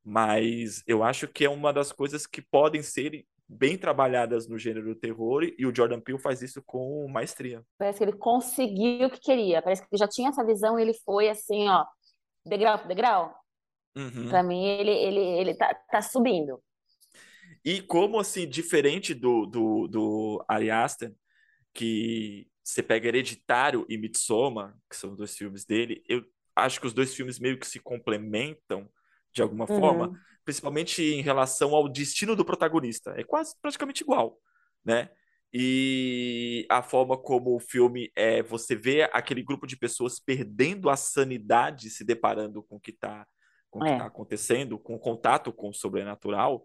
A: Mas eu acho que é uma das coisas que podem ser bem trabalhadas no gênero terror, e o Jordan Peele faz isso com maestria.
B: Parece que ele conseguiu o que queria. Parece que ele já tinha essa visão e ele foi assim, ó, degrau por degrau.
A: Uhum.
B: Pra mim, ele, ele, ele tá, tá subindo.
A: E como, assim, diferente do, do, do Ari Aster, que você pega Hereditário e Midsommar, que são dois filmes dele, eu acho que os dois filmes meio que se complementam de alguma forma,
B: Uhum.
A: principalmente em relação ao destino do protagonista. É quase praticamente igual, né? E a forma como o filme é, você vê aquele grupo de pessoas perdendo a sanidade, se deparando com o que está que tá
B: É.
A: acontecendo, com o contato com o sobrenatural,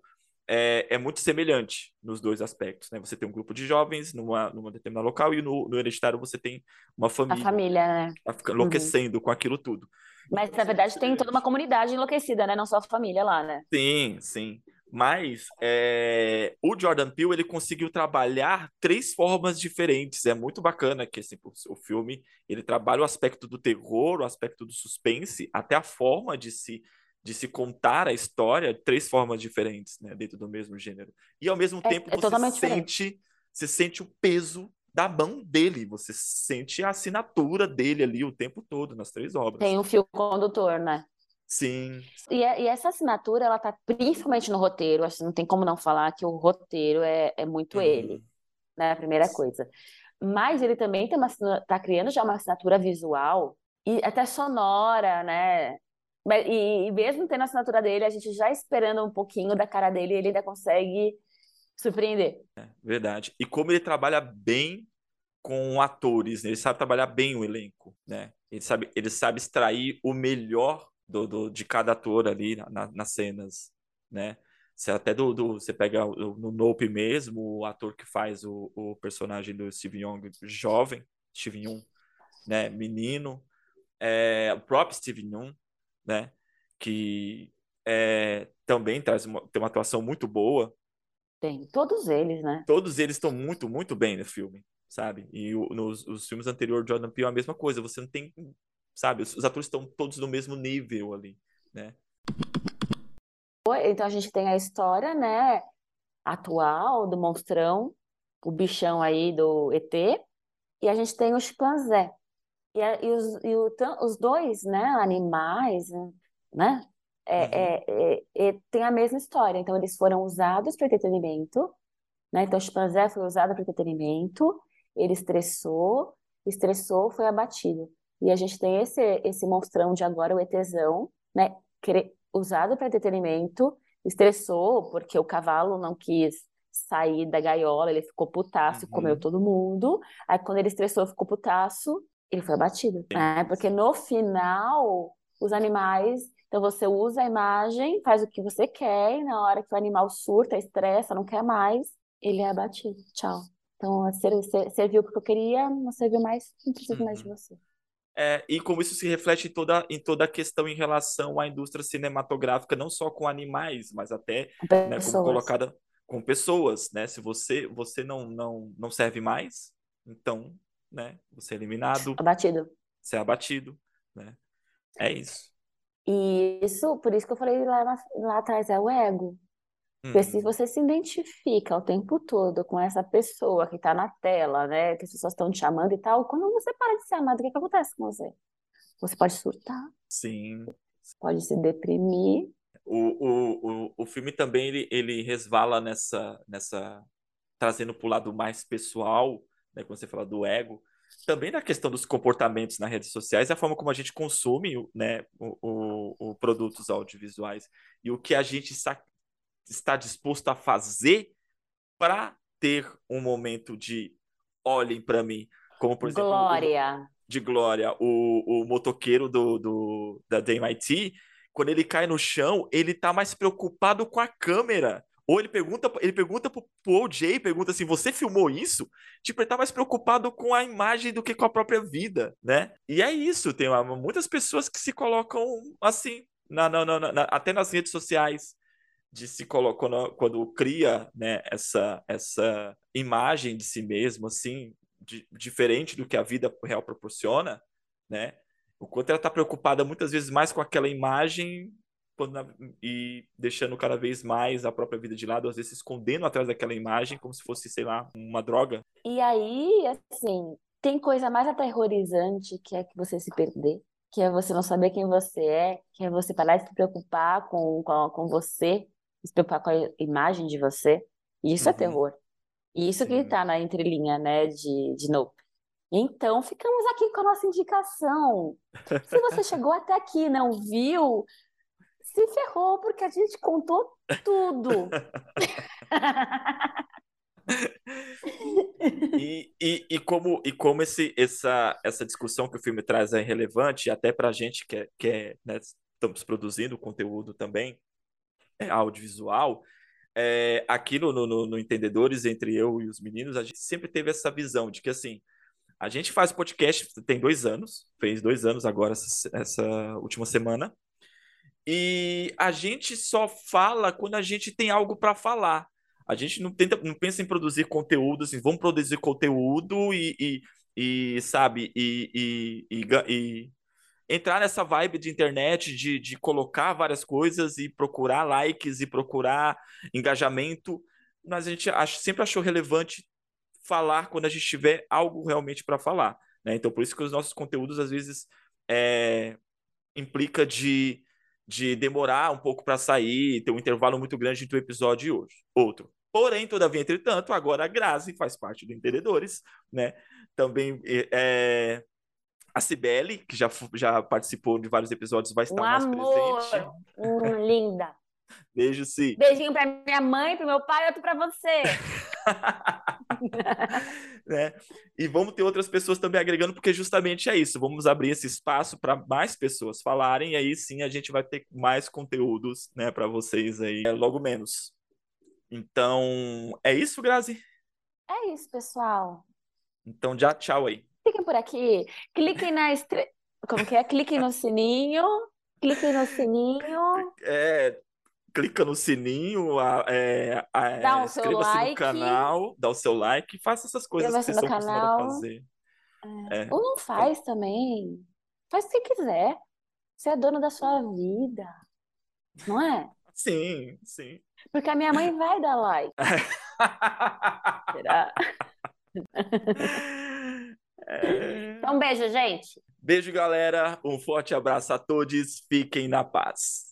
A: é, é muito semelhante nos dois aspectos, né? Você tem um grupo de jovens numa, numa determinada local e no, no hereditário você tem uma
B: A
A: família
B: família, né?
A: tá
B: Uhum.
A: enlouquecendo com aquilo tudo.
B: Mas,
A: Então,
B: na verdade, tem toda uma comunidade enlouquecida, né? Não só a família lá, né?
A: Sim, sim. Mas é, o Jordan Peele ele conseguiu trabalhar três formas diferentes. É muito bacana que assim, o, o filme ele trabalha o aspecto do terror, o aspecto do suspense, até a forma de se de se contar a história de três formas diferentes, né, dentro do mesmo gênero. E ao mesmo
B: É,
A: tempo
B: é
A: você sente, você sente o peso da mão dele, você sente a assinatura dele ali o tempo todo nas três obras.
B: Tem um fio condutor, né?
A: Sim,
B: E, é- e essa assinatura, ela tá principalmente no roteiro. Acho que não tem como não falar que o roteiro é, é muito ele,
A: uhum,
B: né? A primeira coisa. Mas ele também tem uma, tá criando já uma assinatura visual e até sonora, né? E, e mesmo tendo a assinatura dele, a gente já esperando um pouquinho da cara dele, ele ainda consegue surpreender.
A: verdade. E como ele trabalha bem com atores, né? Ele sabe trabalhar bem o elenco, né? Ele sabe, ele sabe extrair o melhor do, do- de cada ator ali na- na- nas cenas, né? Você até do, do- você pega o- no Nope mesmo, o ator que faz o, o personagem do Steven Yeun, jovem, Steven Yeun, né? Menino, é, o próprio Steven Yeun, né? Que é, também traz uma, tem uma atuação muito boa.
B: Tem todos eles, né?
A: Todos eles estão muito, muito bem no filme, sabe? E o- nos os filmes anteriores de Jordan Peele é a mesma coisa. Você não tem, sabe? Os, os atores estão todos no mesmo nível ali, né?
B: Então a gente tem a história, né, atual do monstrão, o bichão aí do ET, e a gente tem o chimpanzé. E, e os, e o os dois, né, animais, né, é,
A: Uhum.
B: é, é, é, tem a mesma história. Então eles foram usados para entretenimento, né? Então o chimpanzé foi usado para entretenimento, ele estressou, estressou, foi abatido. E a gente tem esse, esse monstrão de agora, o ETzão, né? cre- Usado para entretenimento, estressou porque o cavalo não quis sair da gaiola, ele ficou putaço,
A: Uhum.
B: comeu todo mundo. Aí quando ele estressou, ficou putaço, ele foi abatido. né? Porque no final, os animais. Então você usa a imagem, faz o que você quer, e na hora que o animal surta, estressa, não quer mais, ele é abatido. Tchau. Então, ser- ser- serviu porque eu queria, não serviu mais, não preciso mais de
A: Uhum.
B: você.
A: É, e como isso se reflete em toda, em toda a questão em relação à indústria cinematográfica, não só com animais, mas até né, como colocada com pessoas, né? Se você você não não não serve mais, então, né? Você é eliminado,
B: Abatido.
A: você é abatido, né? É isso.
B: E isso, por isso que eu falei lá, na- lá atrás, é o ego. Porque se você se identifica o tempo todo com essa pessoa que está na tela, né? Que as pessoas estão te chamando e tal, quando você para de ser amado, o que que acontece com você? Você pode surtar,
A: Sim.
B: pode se deprimir.
A: O, o, o, o filme também ele, ele resvala nessa nessa trazendo para o lado mais pessoal, né? Quando você fala do ego, também na questão dos comportamentos nas redes sociais, a forma como a gente consome, né? O, o, o produtos audiovisuais e o que a gente sa- está disposto a fazer para ter um momento de olhem para mim, como por exemplo o-
B: Glória.
A: de glória, o, o motoqueiro do, do, da DMIT, quando ele cai no chão, ele tá mais preocupado com a câmera. Ou ele pergunta, ele pergunta pro, pro OJ, pergunta assim, você filmou isso? Tipo, ele tá mais preocupado com a imagem do que com a própria vida, né? E é isso, tem uma- muitas pessoas que se colocam assim, na, na, na- na- até nas redes sociais, de se colocar quando, quando cria, né, essa, essa imagem de si mesmo, assim, di- diferente do que a vida real proporciona, né? O quanto ela está preocupada muitas vezes mais com aquela imagem e deixando cada vez mais a própria vida de lado, às vezes se escondendo atrás daquela imagem como se fosse, sei lá, uma droga.
B: E aí, assim, tem coisa mais aterrorizante que é que você se perder, que é você não saber quem você é, que é você parar de se preocupar com, com, com você, se preocupar com a imagem de você. E isso é
A: Uhum.
B: terror. E isso que
A: Sim.
B: tá na entrelinha, né, de, de Nope. Então, ficamos aqui com a nossa indicação. <laughs> Se você chegou até aqui e não viu, se ferrou, porque a gente contou tudo. <laughs>
A: E, e, e como, e como esse, essa, essa discussão que o filme traz é relevante, até para a gente que, é, que é, né, estamos produzindo conteúdo também é, audiovisual, é, aqui no, no, no Entendedores, entre eu e os meninos, a gente sempre teve essa visão de que, assim, a gente faz podcast tem dois anos, fez dois anos agora, essa, essa última semana, e a gente só fala quando a gente tem algo para falar. A gente não tenta, não pensa em produzir conteúdo, assim, vamos produzir conteúdo e, e, e, sabe, e, e, e, entrar nessa vibe de internet, de, de colocar várias coisas e procurar likes e procurar engajamento, mas a gente sempre achou relevante falar quando a gente tiver algo realmente para falar. Né? Então, por isso que os nossos conteúdos, às vezes, é, implica de, de demorar um pouco para sair, ter um intervalo muito grande entre um episódio e outro. outro. Porém, todavia, entretanto, agora a Grazi faz parte do Entendedores, né? Também é, a Cibele, que já, já participou de vários episódios, vai estar
B: um
A: mais
B: amor.
A: presente.
B: Hum, linda. <laughs>
A: Beijo, sim.
B: Beijinho para minha mãe, para meu pai, outro para você. <laughs>
A: né? E vamos ter outras pessoas também agregando, porque justamente é isso. Vamos abrir esse espaço para mais pessoas falarem, e aí sim a gente vai ter mais conteúdos né, para vocês aí é, logo menos. Então, é isso, Grazi?
B: É isso, pessoal.
A: Então, já tchau aí.
B: Fiquem por aqui. Cliquem na estre... Como que é? Cliquem no sininho. Cliquem no sininho.
A: É, clica no sininho, a, é, a,
B: Dá
A: inscreva-se
B: like.
A: no canal, dá o seu like, faça essas coisas que vocês estão
B: canal.
A: fazer. É.
B: Ou não faz também. Faz o que quiser. Você é dono da sua vida. Não é?
A: Sim, sim.
B: Porque a minha mãe vai dar like. <laughs> Será? <laughs>
A: É.
B: Então, beijo, gente.
A: Beijo, galera. Um forte abraço a todos. Fiquem na paz.